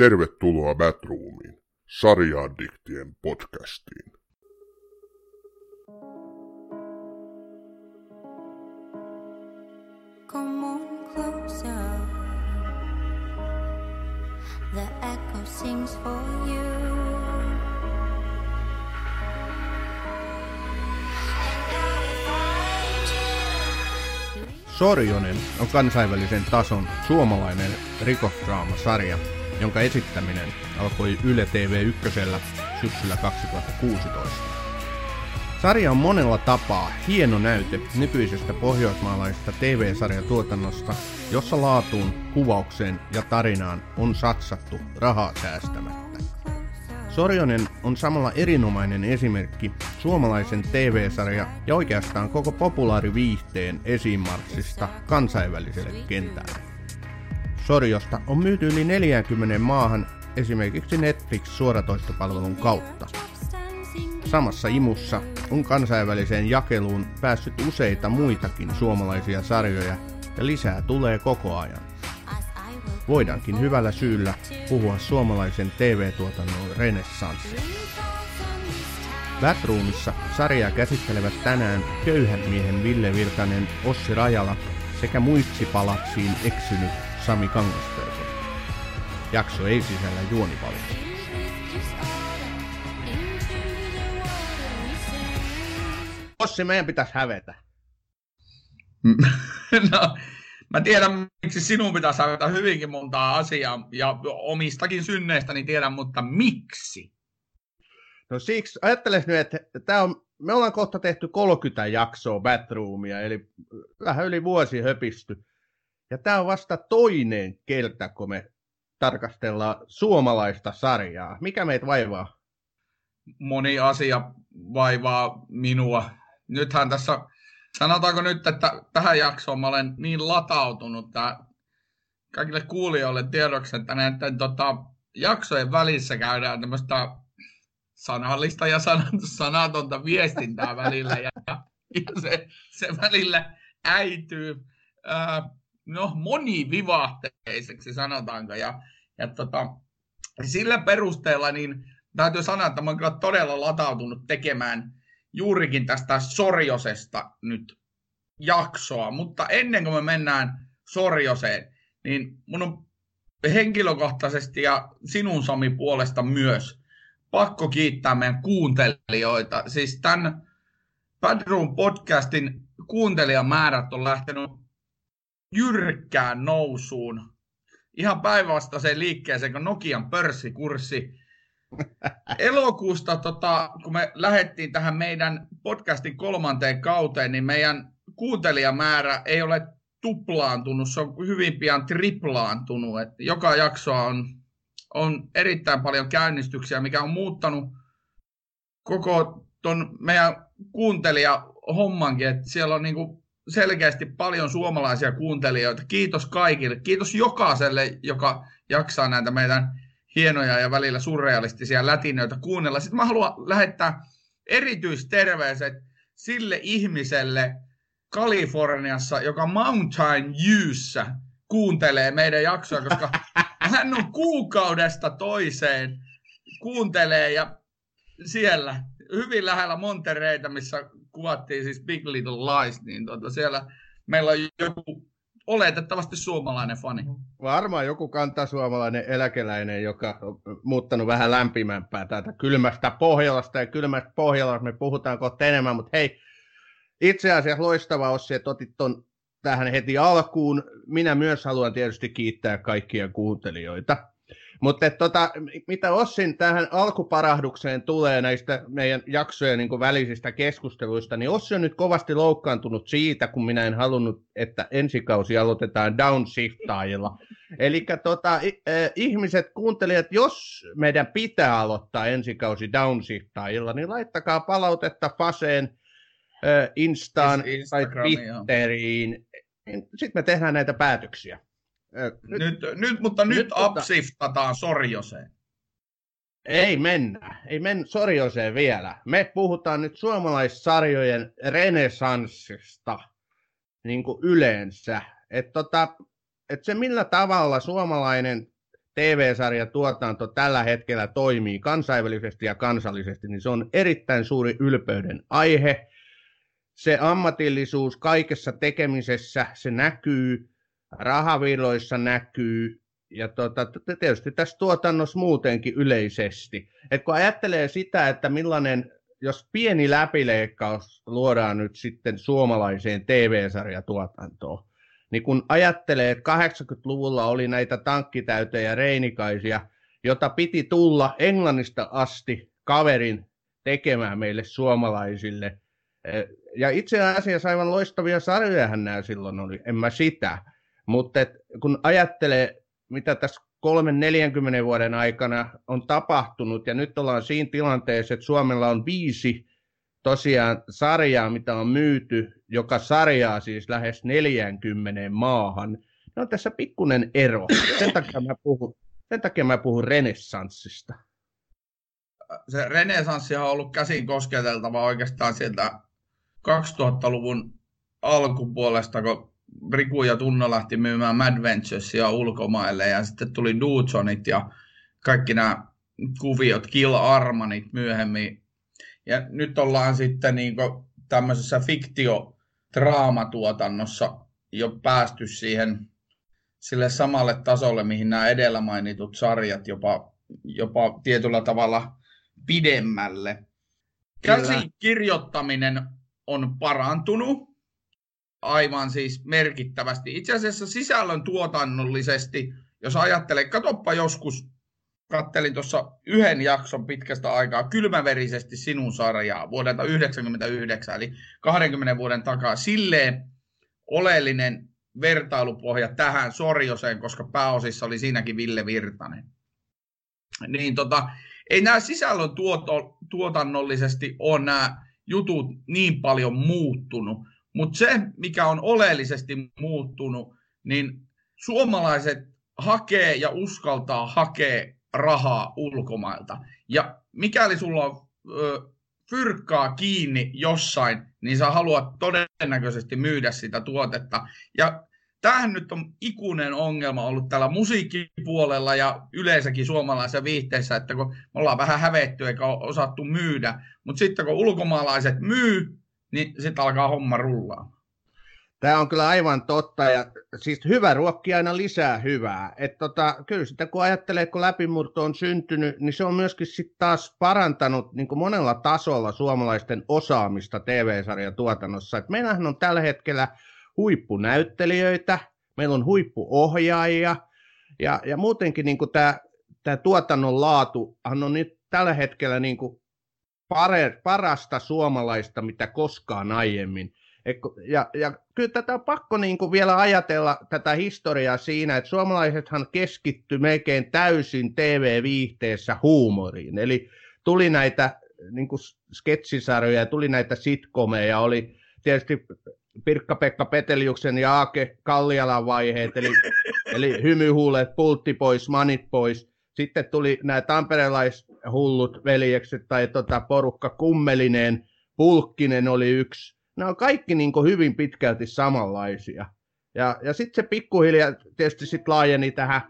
Tervetuloa Batroomiin, sarjaaddiktien podcastiin. Come on closer. The echo sings for you. Sorjonen on kansainvälisen tason suomalainen rikosdraamasarja, jonka esittäminen alkoi Yle TV 1 syksyllä 2016. Sarja on monella tapaa hieno näyte nykyisestä pohjoismaalaisesta TV-sarjatuotannosta, jossa laatuun, kuvaukseen ja tarinaan on satsattu rahaa säästämättä. Sorjonen on samalla erinomainen esimerkki suomalaisen TV-sarja ja oikeastaan koko populaariviihteen esimarssista kansainväliselle kentälle. Sorjosta on myyty yli 40 maahan esimerkiksi Netflix-suoratoistopalvelun kautta. Samassa imussa on kansainväliseen jakeluun päässyt useita muitakin suomalaisia sarjoja ja lisää tulee koko ajan. Voidaankin hyvällä syyllä puhua suomalaisen TV-tuotannon renessanssista. Batroomissa sarjaa käsittelevät tänään köyhän miehen Ville Virtanen, Ossi Rajala sekä muistipalaksiin eksynyt Sami Kangasperko. Jakso ei sisällä juonivalituksia. Ossi, meidän pitäisi hävetä. no, mä tiedän, miksi sinun pitäisi hävetä hyvinkin montaa asiaa, ja omistakin synneistäni tiedän, mutta miksi? No siksi, ajattelen nyt, että tää on, me ollaan kohta tehty 30 jaksoa Batroomia, eli vähän yli vuosi höpisty. Ja tämä on vasta toinen kerta, kun me tarkastellaan suomalaista sarjaa. Mikä meitä vaivaa? Moni asia vaivaa minua. Nythän tässä, sanotaanko nyt, että tähän jaksoon mä olen niin latautunut, että kaikille kuulijoille tiedoksi, että näiden tota, jaksojen välissä käydään tämmöistä sanallista ja sanatonta viestintää välillä, ja, ja se, se välillä äityy ää, no, monivivahteiseksi, sanotaanko. Ja, ja tota, sillä perusteella niin täytyy sanoa, että mä kyllä todella latautunut tekemään juurikin tästä Sorjosesta nyt jaksoa. Mutta ennen kuin me mennään Sorjoseen, niin mun on henkilökohtaisesti ja sinun Sami puolesta myös pakko kiittää meidän kuuntelijoita. Siis tämän Badroom podcastin kuuntelijamäärät on lähtenyt jyrkkään nousuun. Ihan päinvastaiseen liikkeeseen kuin Nokian pörssikurssi. Elokuusta, tota, kun me lähdettiin tähän meidän podcastin kolmanteen kauteen, niin meidän kuuntelijamäärä ei ole tuplaantunut, se on hyvin pian triplaantunut. Et joka jaksoa on, on erittäin paljon käynnistyksiä, mikä on muuttanut koko ton meidän kuuntelijahommankin, että siellä on niinku selkeästi paljon suomalaisia kuuntelijoita. Kiitos kaikille. Kiitos jokaiselle, joka jaksaa näitä meidän hienoja ja välillä surrealistisia lätinöitä kuunnella. Sitten mä haluan lähettää erityisterveiset sille ihmiselle Kaliforniassa, joka Mountain Viewssä kuuntelee meidän jaksoa, koska hän on kuukaudesta toiseen kuuntelee ja siellä hyvin lähellä Montereita, missä kuvattiin siis Big Little Lies, niin tuota, siellä meillä on joku oletettavasti suomalainen fani. Varmaan joku kantasuomalainen eläkeläinen, joka on muuttanut vähän lämpimämpää täältä kylmästä Pohjolasta. Ja kylmästä Pohjolasta me puhutaan kohta enemmän, mutta hei, itse asiassa loistava Ossi, että otit ton tähän heti alkuun. Minä myös haluan tietysti kiittää kaikkia kuuntelijoita. Mutta tota, mitä Ossin tähän alkuparahdukseen tulee näistä meidän jaksojen niin välisistä keskusteluista, niin Ossi on nyt kovasti loukkaantunut siitä, kun minä en halunnut, että ensikausi aloitetaan downshiftaajilla. Eli tota, ihmiset, kuuntelijat, jos meidän pitää aloittaa ensikausi downshiftaajilla, niin laittakaa palautetta Faseen, Instaan tai Twitteriin. Niin Sitten me tehdään näitä päätöksiä. Nyt, nyt, nyt mutta nyt, nyt upshiftataan Sorjoseen. Ei mennä, ei mennä Sorjoseen vielä. Me puhutaan nyt suomalaissarjojen renesanssista niin kuin yleensä. Että tota, et se millä tavalla suomalainen TV-sarjatuotanto tällä hetkellä toimii kansainvälisesti ja kansallisesti, niin se on erittäin suuri ylpeyden aihe. Se ammatillisuus kaikessa tekemisessä, se näkyy, rahaviroissa näkyy, ja tota, tietysti tässä tuotannossa muutenkin yleisesti. Et kun ajattelee sitä, että millainen, jos pieni läpileikkaus luodaan nyt sitten suomalaiseen TV-sarjatuotantoon, niin kun ajattelee, että 80-luvulla oli näitä tankkitäytejä reinikaisia, jota piti tulla Englannista asti kaverin tekemään meille suomalaisille. Ja itse asiassa aivan loistavia sarjojahan nämä silloin oli, en mä sitä. Mutta kun ajattelee, mitä tässä 3-40 vuoden aikana on tapahtunut, ja nyt ollaan siinä tilanteessa, että Suomella on viisi tosiaan sarjaa, mitä on myyty, joka sarjaa siis lähes 40 maahan. No on tässä pikkunen ero. Sen takia mä puhun, sen takia mä puhun renessanssista. Se renesanssi on ollut käsin kosketeltava oikeastaan sieltä 2000-luvun alkupuolesta, kun Riku ja Tunno lähti myymään Mad Venturesia ulkomaille ja sitten tuli Dudesonit ja kaikki nämä kuviot, Kill Armanit myöhemmin. Ja nyt ollaan sitten niin tämmöisessä fiktiodraamatuotannossa jo päästy siihen sille samalle tasolle, mihin nämä edellä mainitut sarjat jopa, jopa tietyllä tavalla pidemmälle. Käsikirjoittaminen on parantunut aivan siis merkittävästi. Itse asiassa sisällön tuotannollisesti, jos ajattelee, katoppa joskus kattelin tuossa yhden jakson pitkästä aikaa kylmäverisesti sinun sarjaa vuodelta 1999, eli 20 vuoden takaa. Silleen oleellinen vertailupohja tähän Sorjoseen, koska pääosissa oli siinäkin Ville Virtanen. Niin tota, ei nämä sisällön tuoto, tuotannollisesti ole nämä jutut niin paljon muuttunut, mutta se, mikä on oleellisesti muuttunut, niin suomalaiset hakee ja uskaltaa hakea rahaa ulkomailta. Ja mikäli sulla on ö, fyrkkaa kiinni jossain, niin sä haluat todennäköisesti myydä sitä tuotetta. Ja tämähän nyt on ikuinen ongelma ollut tällä musiikkipuolella ja yleensäkin suomalaisessa viihteessä, että kun me ollaan vähän hävetty eikä osattu myydä, mutta sitten kun ulkomaalaiset myy, niin sitten alkaa homma rullaa. Tämä on kyllä aivan totta, ja siis hyvä ruokki aina lisää hyvää. Et tota, kyllä sitä kun ajattelee, kun läpimurto on syntynyt, niin se on myöskin sitten taas parantanut niin kuin monella tasolla suomalaisten osaamista TV-sarjan tuotannossa. Et meillähän on tällä hetkellä huippunäyttelijöitä, meillä on huippuohjaajia, ja, ja muutenkin niin kuin tämä, tämä tuotannon laatu on nyt tällä hetkellä niin kuin pare, parasta suomalaista, mitä koskaan aiemmin. Ja, ja kyllä tätä on pakko niin kuin vielä ajatella tätä historiaa siinä, että suomalaisethan keskitty melkein täysin TV-viihteessä huumoriin. Eli tuli näitä niin kuin sketsisarjoja, tuli näitä sitkomeja, oli tietysti Pirkka-Pekka Peteliuksen ja Aake Kallialan vaiheet, eli, eli hymyhuulet, pultti pois, manit pois. Sitten tuli nämä tamperelaishullut veljekset tai tota porukka Kummelinen, Pulkkinen oli yksi nämä on kaikki niin kuin hyvin pitkälti samanlaisia. Ja, ja sitten se pikkuhiljaa tietysti sit laajeni tähän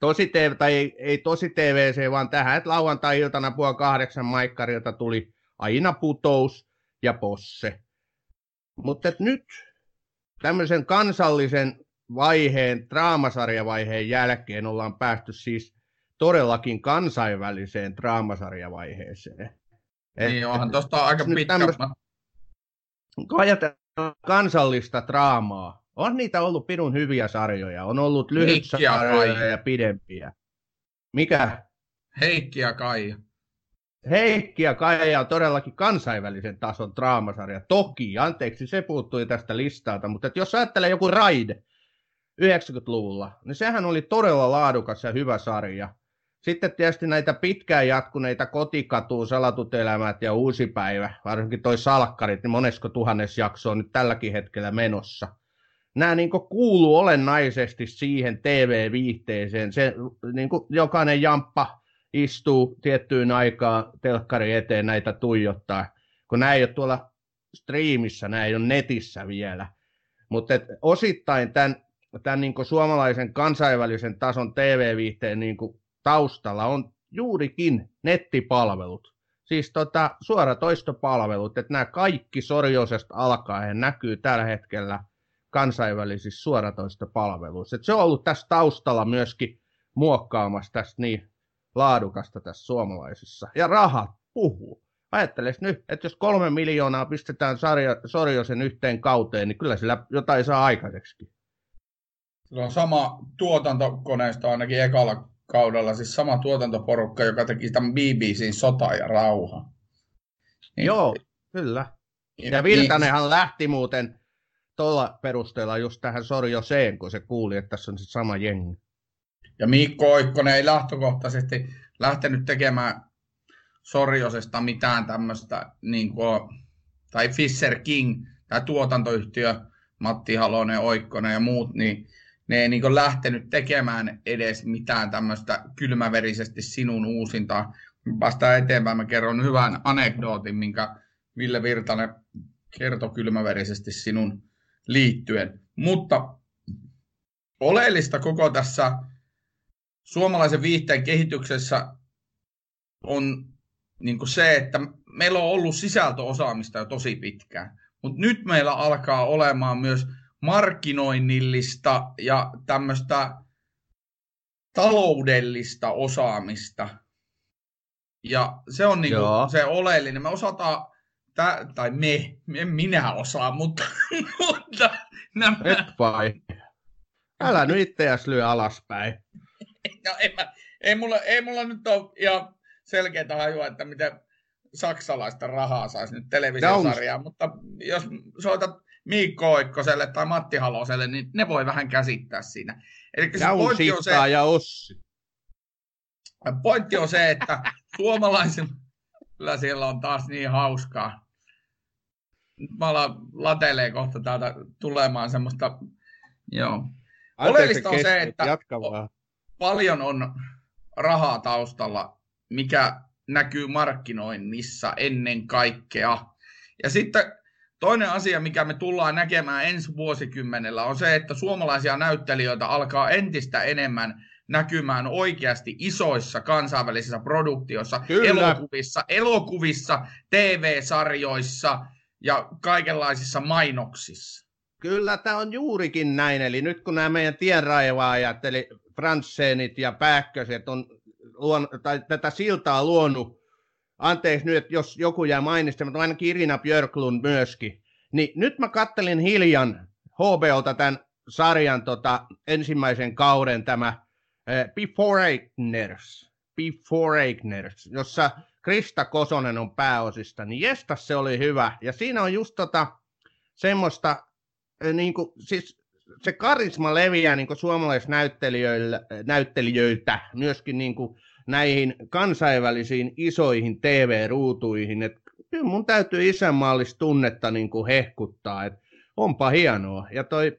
tosi TV, tai ei, ei tosi TVC, vaan tähän, että lauantai-iltana puoli kahdeksan maikkarilta tuli aina putous ja posse. Mutta nyt tämmöisen kansallisen vaiheen, draamasarjavaiheen jälkeen ollaan päästy siis todellakin kansainväliseen draamasarjavaiheeseen. Niin, onhan tuosta aika pitkä. Tämmöstä, kun ajatellaan kansallista draamaa, on niitä ollut pidun hyviä sarjoja. On ollut lyhyt sarjoja ja pidempiä. Mikä? Heikki ja Kaija. Heikki ja Kaija on todellakin kansainvälisen tason draamasarja. Toki, anteeksi, se puuttui tästä listalta, mutta jos ajattelee joku Raide 90-luvulla, niin sehän oli todella laadukas ja hyvä sarja. Sitten tietysti näitä pitkään jatkuneita kotikatuun, salatut elämät ja uusi päivä, varsinkin toi salkkarit, niin monesko tuhannes jakso on nyt tälläkin hetkellä menossa. Nämä niin kuuluu olennaisesti siihen TV-viihteeseen. Se, niin jokainen jamppa istuu tiettyyn aikaan telkkari eteen näitä tuijottaa, kun nämä ei ole tuolla striimissä, nämä ei ole netissä vielä. Mutta osittain tämän tämän niin suomalaisen kansainvälisen tason TV-viihteen niin kuin taustalla on juurikin nettipalvelut. Siis tota, suoratoistopalvelut, että nämä kaikki Sorjosesta alkaen näkyy tällä hetkellä kansainvälisissä suoratoistopalveluissa. Et se on ollut tässä taustalla myöskin muokkaamassa tästä niin laadukasta tässä suomalaisissa. Ja rahat puhuu. Ajatteles nyt, että jos kolme miljoonaa pistetään sarja, Sorjosen yhteen kauteen, niin kyllä sillä jotain saa aikaiseksi. Sillä on sama tuotantokoneisto ainakin ekalla kaudella, siis sama tuotantoporukka, joka teki tämän BBCin Sota ja rauha. Niin, Joo, kyllä. Ja niin- Virtanenhan niin, lähti muuten tuolla perusteella just tähän Sorjoseen, kun se kuuli, että tässä on se sama jengi. Ja Mikko Oikkonen ei lähtökohtaisesti lähtenyt tekemään Sorjosesta mitään tämmöistä, niin kuin, tai Fisher King, tämä tuotantoyhtiö, Matti Halonen, Oikkonen ja muut, niin ne ei niin lähtenyt tekemään edes mitään tämmöistä kylmäverisesti sinun uusintaa. Päästään eteenpäin, mä kerron hyvän anekdootin, minkä Ville Virtanen kertoi kylmäverisesti sinun liittyen. Mutta oleellista koko tässä suomalaisen viihteen kehityksessä on niin se, että meillä on ollut sisältöosaamista jo tosi pitkään. Mutta nyt meillä alkaa olemaan myös markkinoinnillista ja tämmöistä taloudellista osaamista. Ja se on niin se oleellinen. Me osataan, tä, tai me, en minä osaa, mutta, mutta nämä... Et vai. Älä nyt itseäsi lyö alaspäin. No, ei, mä, ei, mulla, ei mulla nyt ole ihan selkeää hajua, että miten saksalaista rahaa saisi nyt televisiosarjaa, mutta jos soitat Miikko Oikkoselle tai Matti Haloselle, niin ne voi vähän käsittää siinä. Eli se pointti on se, ja Ossi. Pointti on se, että suomalaisilla kyllä siellä on taas niin hauskaa. Mä alan latelee kohta täältä tulemaan semmoista, joo. Oleellista on se, että paljon on rahaa taustalla, mikä näkyy markkinoinnissa ennen kaikkea. Ja sitten Toinen asia, mikä me tullaan näkemään ensi vuosikymmenellä, on se, että suomalaisia näyttelijöitä alkaa entistä enemmän näkymään oikeasti isoissa kansainvälisissä produktioissa, Kyllä. elokuvissa, elokuvissa, TV-sarjoissa ja kaikenlaisissa mainoksissa. Kyllä, tämä on juurikin näin. Eli nyt kun nämä meidän tienraivaajat, eli Fransenit ja Pähköset on luon, tai tätä siltaa luonut anteeksi nyt, jos joku jää mainitsemaan, mutta ainakin Irina Björklund myöskin. Niin nyt mä kattelin hiljan HBOlta tämän sarjan tota, ensimmäisen kauden tämä äh, Before Eigners, Before Eigners, jossa Krista Kosonen on pääosista, niin jesta se oli hyvä. Ja siinä on just tota, semmoista, äh, niin kuin, siis se karisma leviää niin suomalaisnäyttelijöiltä, myöskin niin kuin, näihin kansainvälisiin isoihin TV-ruutuihin, että kyllä mun täytyy isänmaallista tunnetta niin kuin hehkuttaa, että onpa hienoa. Ja toi,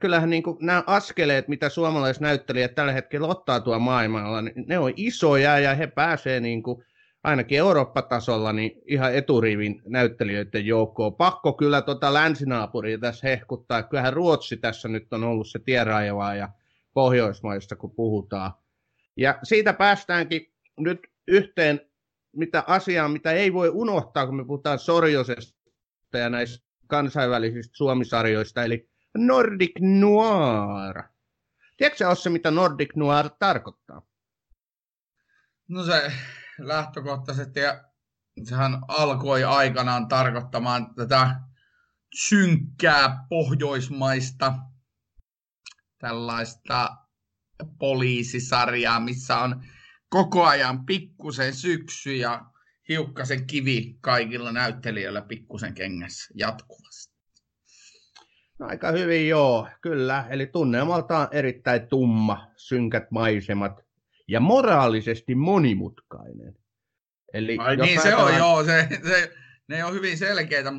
kyllähän niin kuin nämä askeleet, mitä suomalaisnäyttelijät tällä hetkellä ottaa tuolla maailmalla, niin ne on isoja ja he pääsee niin kuin, ainakin Eurooppa-tasolla niin ihan eturivin näyttelijöiden joukkoon. Pakko kyllä tuota länsinaapuria tässä hehkuttaa. Kyllähän Ruotsi tässä nyt on ollut se tienraivaa ja Pohjoismaista, kun puhutaan. Ja siitä päästäänkin nyt yhteen mitä asiaa, mitä ei voi unohtaa, kun me puhutaan Sorjosesta ja näistä kansainvälisistä suomisarjoista, eli Nordic Noir. Tiedätkö Osse, mitä Nordic Noir tarkoittaa? No se lähtökohtaisesti, ja sehän alkoi aikanaan tarkoittamaan tätä synkkää pohjoismaista tällaista poliisisarjaa, missä on koko ajan pikkusen syksy ja hiukkasen kivi kaikilla näyttelijöillä pikkusen kengässä jatkuvasti. No, aika hyvin joo, kyllä. Eli tunnelmaltaan erittäin tumma, synkät maisemat ja moraalisesti monimutkainen. Eli Ai niin, se on joo, se, se, ne on hyvin selkeitä.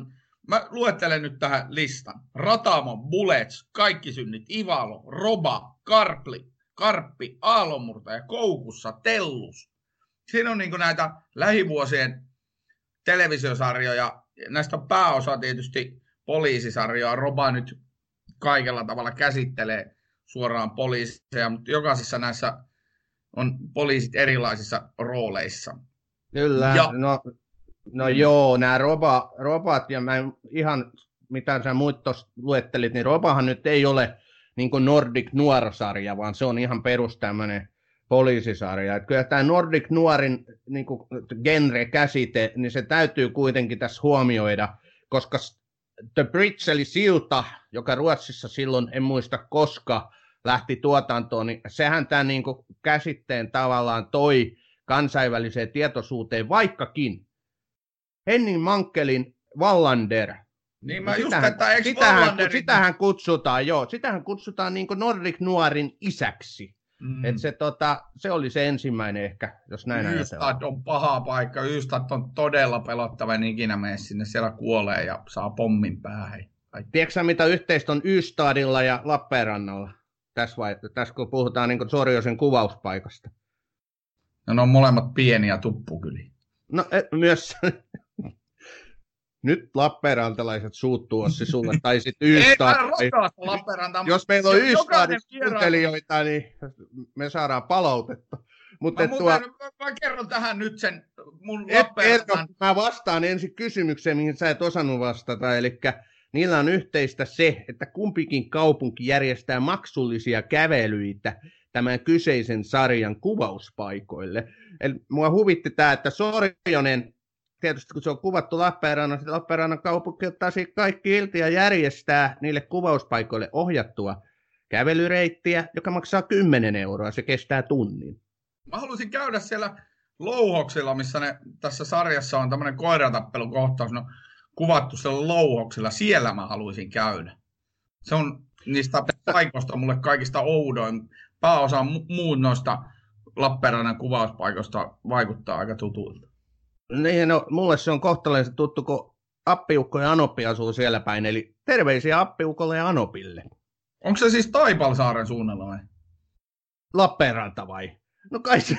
Mä luettelen nyt tähän listan. Ratamo, Bullets, Kaikki synnit, Ivalo, Roba, Karpli, Karppi, Aallonmurtaja, Koukussa, Tellus. Siinä on niin näitä lähivuosien televisiosarjoja. Näistä on pääosa tietysti poliisisarjoja. Roba nyt kaikella tavalla käsittelee suoraan poliiseja, mutta jokaisessa näissä on poliisit erilaisissa rooleissa. Kyllä, ja... no, no joo, nämä roba, robat, ja mä en ihan, mitä sä muut luettelit, niin robahan nyt ei ole niin kuin Nordic Nuorsarja, vaan se on ihan perus tämmöinen poliisisarja. Että kyllä tämä Nordic Nuorin niin kuin genre-käsite, niin se täytyy kuitenkin tässä huomioida, koska The Bridge eli silta, joka Ruotsissa silloin, en muista koska, lähti tuotantoon, niin sehän tämä niin käsitteen tavallaan toi kansainväliseen tietoisuuteen, vaikkakin Henning Mankelin Wallander, niin mä just, sitähän, että sitähän, sitähän kutsutaan, joo, sitähän kutsutaan niin Nordic Nuorin isäksi. Mm. Et se, tota, se oli se ensimmäinen ehkä, jos näin Ystad on paha paikka. Ystad on todella pelottava, en ikinä mene sinne. Siellä kuolee ja saa pommin päähän. Tiedätkö mitä yhteistä on Ystadilla ja Lappeenrannalla? Tässä, vai, tässä kun puhutaan niin Sorjosen kuvauspaikasta. No ne on molemmat pieniä tuppukyliä. No et, myös nyt Lappeenrantalaiset suuttuu Ossi sulle, tai sitten Ystad. Jos meillä on Ystadin kuuntelijoita, niin me saadaan palautetta. Mutta mä, tuo... mä, kerron tähän nyt sen mun et, Lappeenrantan... Mä vastaan ensin kysymykseen, mihin sä et osannut vastata, eli niillä on yhteistä se, että kumpikin kaupunki järjestää maksullisia kävelyitä tämän kyseisen sarjan kuvauspaikoille. Eli mua huvitti tämä, että Sorjonen tietysti kun se on kuvattu Lappeenrannan, sitten Lappeenrannan kaupunki ottaa siitä kaikki ilti ja järjestää niille kuvauspaikoille ohjattua kävelyreittiä, joka maksaa 10 euroa, se kestää tunnin. Mä haluaisin käydä siellä louhoksilla, missä ne tässä sarjassa on tämmöinen koiratappelukohtaus, no kuvattu siellä louhoksilla, siellä mä haluaisin käydä. Se on niistä paikoista mulle kaikista oudoin. Pääosa muut noista Lappeenrannan kuvauspaikoista vaikuttaa aika tutulta. Niin, no, mulle se on kohtalaisen tuttu, kun Appiukko ja Anoppi asuu siellä päin, eli terveisiä Appiukolle ja Anopille. Onko se siis Taipalsaaren suunnalla vai? Lappeenranta vai? No kai se,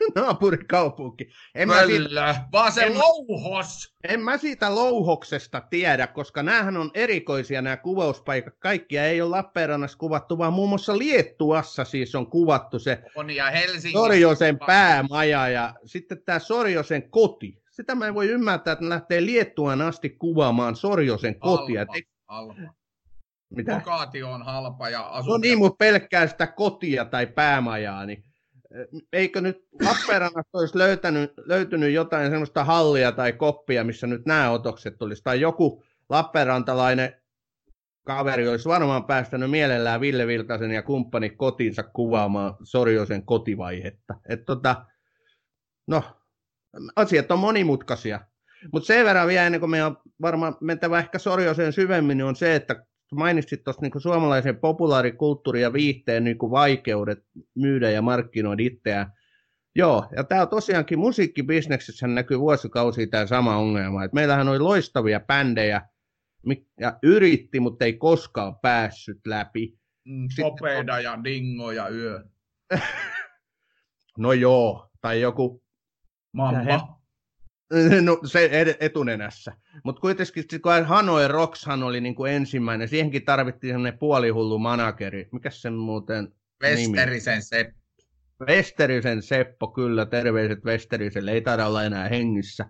naapurikaupunki. En Kyllä, mä siitä, vaan se en, louhos! En mä siitä louhoksesta tiedä, koska näähän on erikoisia nämä kuvauspaikat. Kaikkia ei ole Lappeenrannassa kuvattu, vaan muun muassa Liettuassa siis on kuvattu se on ja Sorjosen päämaja ja sitten tämä Sorjosen koti. Sitä mä en voi ymmärtää, että ne lähtee Liettuaan asti kuvaamaan Sorjosen kotia. Halpa. Mitä? Lokaatio on halpa ja asunto. No niin, mutta pelkkää sitä kotia tai päämajaa, niin eikö nyt Lappeenrannasta olisi löytänyt, löytynyt jotain semmoista hallia tai koppia, missä nyt nämä otokset tulisi, tai joku Lappeenrantalainen kaveri olisi varmaan päästänyt mielellään Ville Viltasen ja kumppani kotiinsa kuvaamaan Sorjosen kotivaihetta. Et tota, no, asiat on monimutkaisia. Mutta sen verran vielä ennen kuin me on varmaan mentävä ehkä Sorjosen syvemmin, niin on se, että mainitsit tuossa niin suomalaisen populaarikulttuurin ja viihteen niin vaikeudet myydä ja markkinoida itseään. Joo, ja tämä tosiaankin musiikkibisneksessä näkyy vuosikausia tämä sama ongelma. Et meillähän oli loistavia bändejä, ja yritti, mutta ei koskaan päässyt läpi. Mm, Sopeida ja Dingo ja Yö. no joo, tai joku... Mamma. No se etunenässä. Mutta kuitenkin kun Hanoi Rockshan oli niin kuin ensimmäinen, siihenkin tarvittiin semmoinen puolihullu manageri. Mikä se muuten Westerisen Seppo. Westerisen Seppo, kyllä, terveiset Westeriselle, ei taida olla enää hengissä.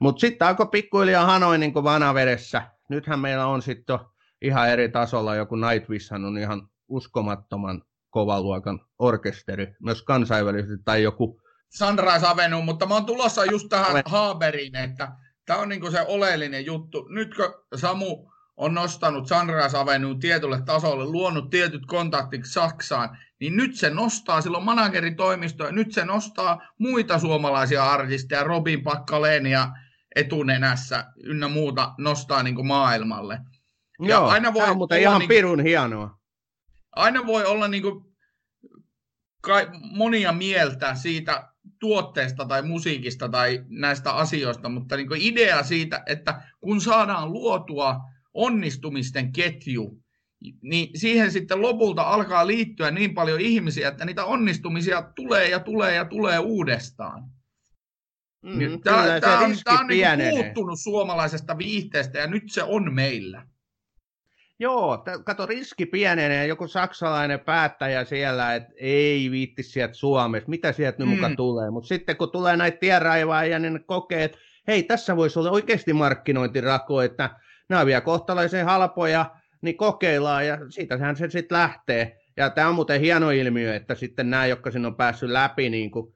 Mutta sitten alkoi pikkuhiljaa Hanoi niin vanavedessä. Nythän meillä on sitten ihan eri tasolla, joku Nightwishhan on ihan uskomattoman kovaluokan orkesteri, myös kansainvälisesti, tai joku Sunrise Avenue, mutta mä oon tulossa just tähän Haaberiin, että tämä on niinku se oleellinen juttu. Nytkö Samu on nostanut Sunrise Avenue tietylle tasolle, luonut tietyt kontaktit Saksaan, niin nyt se nostaa silloin manageritoimisto ja nyt se nostaa muita suomalaisia artisteja, Robin Pakkaleenia etunenässä ynnä muuta nostaa niin kuin maailmalle. Ja Joo, aina voi on mutta ihan niin, pirun hienoa. Aina voi olla niin kuin, kai, monia mieltä siitä tuotteesta tai musiikista tai näistä asioista, mutta niin idea siitä, että kun saadaan luotua onnistumisten ketju, niin siihen sitten lopulta alkaa liittyä niin paljon ihmisiä, että niitä onnistumisia tulee ja tulee ja tulee uudestaan. Mm, tämä, kyllä, tämä on, tämä on niin puuttunut suomalaisesta viihteestä ja nyt se on meillä. Joo, t- kato riski pienenee, joku saksalainen päättäjä siellä, että ei viitti sieltä Suomessa, mitä sieltä nyt muka Mm. tulee. Mutta sitten kun tulee näitä tienraivaajia, niin ne kokee, että hei, tässä voisi olla oikeasti markkinointirako, että nämä on vielä kohtalaisen halpoja, niin kokeillaan ja siitähän se sitten lähtee. Ja tämä on muuten hieno ilmiö, että sitten nämä, jotka sinne on päässyt läpi, niin kuin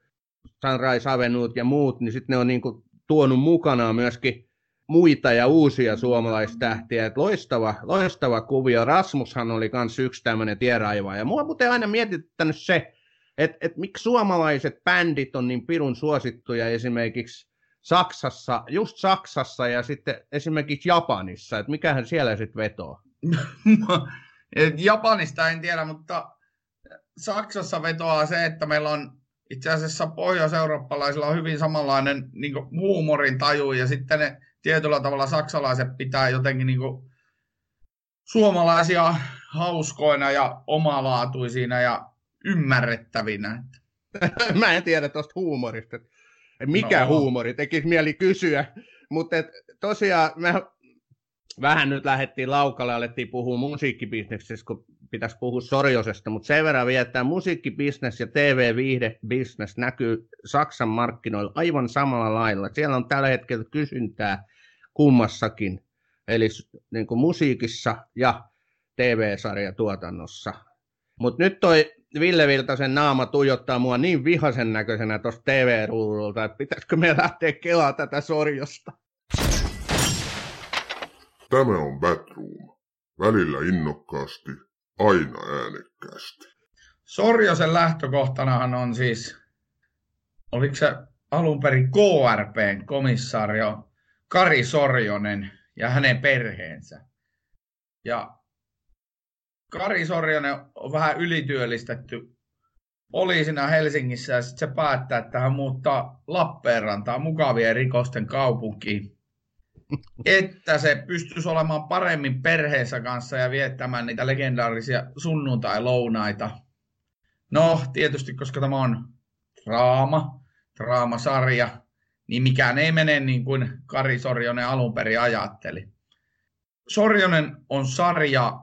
Sunrise Avenue ja muut, niin sitten ne on niin kuin tuonut mukanaan myöskin muita ja uusia suomalaistähtiä. Et loistava, loistava kuvio. Rasmushan oli myös yksi tämmöinen tienraiva. Ja mua muuten aina mietittänyt se, että et miksi suomalaiset bändit on niin pirun suosittuja esimerkiksi Saksassa, just Saksassa ja sitten esimerkiksi Japanissa, että mikähän siellä sitten vetoo. Et Japanista en tiedä, mutta Saksassa vetoaa se, että meillä on itse asiassa pohjois-eurooppalaisilla on hyvin samanlainen niin huumorin taju ja sitten ne tietyllä tavalla saksalaiset pitää jotenkin niin kuin, suomalaisia hauskoina ja omalaatuisina ja ymmärrettävinä. Mä en tiedä tuosta huumorista, mikä No. huumori, tekisi mieli kysyä. Mutta tosiaan me vähän nyt lähdettiin laukalle, alettiin puhua musiikkibisneksestä, kun pitäisi puhua Sorjosesta, mutta sen verran vielä, että musiikkibisnes ja TV-viihdebisnes näkyy Saksan markkinoilla aivan samalla lailla. Siellä on tällä hetkellä kysyntää kummassakin, eli niin kuin musiikissa ja TV-sarjatuotannossa. Mutta nyt toi Ville Virtasen naama tuijottaa mua niin vihasen näköisenä tuosta TV-ruudulta, että pitäisikö me lähteä kelaa tätä sorjosta. Tämä on Batroom. Välillä innokkaasti, aina äänekkäästi. Sorjosen lähtökohtanahan on siis, oliko se alun perin KRPn komissaario Kari Sorjonen ja hänen perheensä. Ja Kari Sorjonen on vähän ylityöllistetty poliisina Helsingissä ja sitten se päättää, että hän muuttaa Lappeenrantaan mukavien rikosten kaupunkiin. Että se pystyisi olemaan paremmin perheensä kanssa ja viettämään niitä legendaarisia sunnuntai-lounaita. No, tietysti, koska tämä on draama, draamasarja, niin mikään ei mene niin kuin Kari Sorjonen alun perin ajatteli. Sorjonen on sarja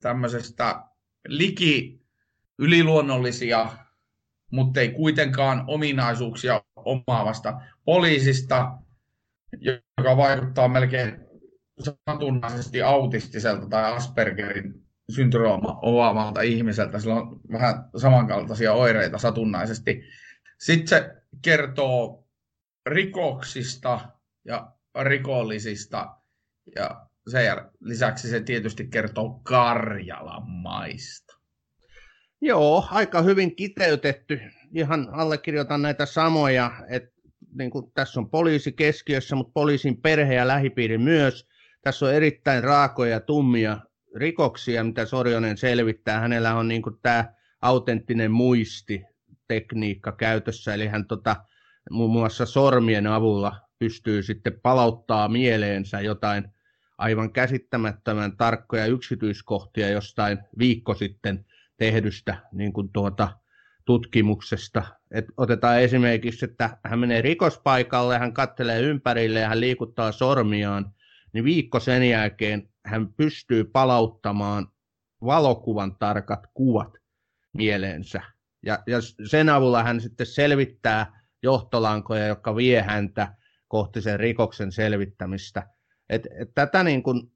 tämmöisestä liki yliluonnollisia, mutta ei kuitenkaan ominaisuuksia omaavasta poliisista, joka vaikuttaa melkein satunnaisesti autistiselta tai Aspergerin syndrooma omaavalta ihmiseltä. Sillä on vähän samankaltaisia oireita satunnaisesti. Sitten se kertoo rikoksista ja rikollisista ja sen lisäksi se tietysti kertoo Karjalan maista. Joo, aika hyvin kiteytetty. Ihan allekirjoitan näitä samoja, että niin kuin tässä on poliisi keskiössä, mutta poliisin perhe ja lähipiiri myös. Tässä on erittäin raakoja ja tummia rikoksia, mitä Sorjonen selvittää. Hänellä on niin kuin tämä autenttinen muistitekniikka käytössä, eli hän tota, muun muassa sormien avulla pystyy sitten palauttaa mieleensä jotain aivan käsittämättömän tarkkoja yksityiskohtia jostain viikko sitten tehdystä niin kuin tuota, tutkimuksesta. Et otetaan esimerkiksi, että hän menee rikospaikalle, hän katselee ympärille ja hän liikuttaa sormiaan, niin viikko sen jälkeen hän pystyy palauttamaan valokuvan tarkat kuvat mieleensä. Ja, ja sen avulla hän sitten selvittää johtolankoja, jotka vie häntä kohti sen rikoksen selvittämistä. Et, et tätä niin kuin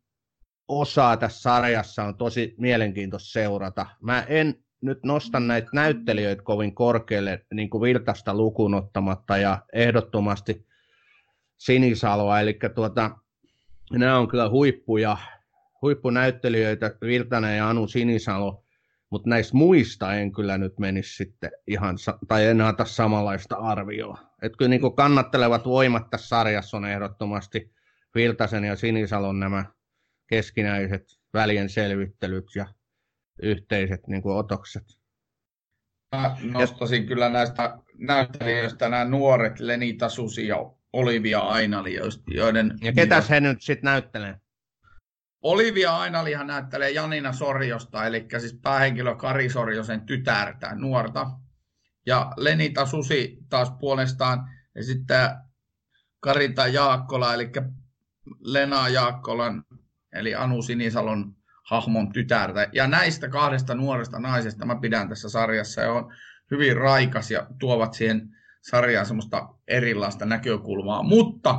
osaa tässä sarjassa on tosi mielenkiintoista seurata. Mä en nyt nosta näitä näyttelijöitä kovin korkealle, niin kuin Virtasta lukuun ottamatta, ja ehdottomasti Sinisaloa, eli tuota, nämä on kyllä huippuja, huippunäyttelijöitä, Virtanen ja Anu Sinisalo, mutta näistä muista en kyllä nyt menisi sitten ihan, tai en anta samanlaista arvioa. Että kyllä niin kannattelevat voimat tässä sarjassa on ehdottomasti Virtasen ja Sinisalon nämä keskinäiset välien selvittelyt ja yhteiset niin kuin otokset. Mä nostasin kyllä näistä näyttelijöistä nämä nuoret Lenita Susi ja Olivia Ainali, joiden... Ja ketäs he nyt sitten näyttelee? Olivia Ainalihan näyttelee Janina Sorjosta, eli siis päähenkilö Kari Sorjosen tytärtä, nuorta. Ja Lenita Susi taas puolestaan ja sitten Karita Jaakkola, eli Lena Jaakkolan, eli Anu Sinisalon hahmon tytärtä. Ja näistä kahdesta nuoresta naisesta mä pidän tässä sarjassa ja on hyvin raikas ja tuovat siihen sarjaan semmoista erilaista näkökulmaa. Mutta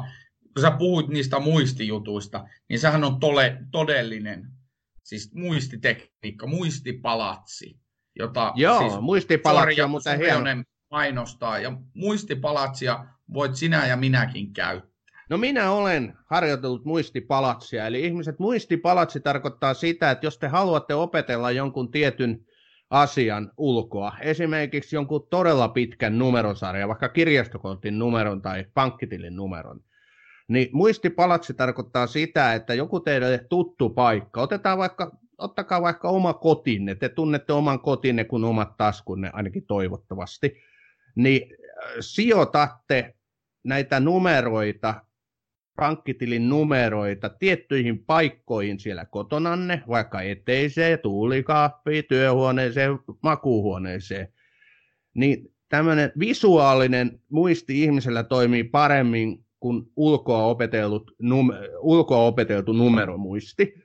kun sä puhuit niistä muistijutuista, niin sehän on tole, todellinen siis muistitekniikka, muistipalatsi, jota Joo, siis muistipalatsi on mutta hieno. mainostaa. Ja muistipalatsia voit sinä ja minäkin käyttää. No minä olen harjoitellut muistipalatsia, eli ihmiset muistipalatsi tarkoittaa sitä, että jos te haluatte opetella jonkun tietyn asian ulkoa, esimerkiksi jonkun todella pitkän numerosarjan, vaikka kirjastokortin numeron tai pankkitilin numeron, niin muistipalatsi tarkoittaa sitä, että joku teille tuttu paikka, otetaan vaikka, ottakaa vaikka oma kotinne, te tunnette oman kotinne kuin omat taskunne, ainakin toivottavasti, niin sijoitatte näitä numeroita, pankkitilin numeroita tiettyihin paikkoihin siellä kotonanne, vaikka eteiseen, tuulikaappiin, työhuoneeseen, makuuhuoneeseen, niin tämmöinen visuaalinen muisti ihmisellä toimii paremmin kuin ulkoa, opetellut, num, ulkoa opeteltu numeromuisti,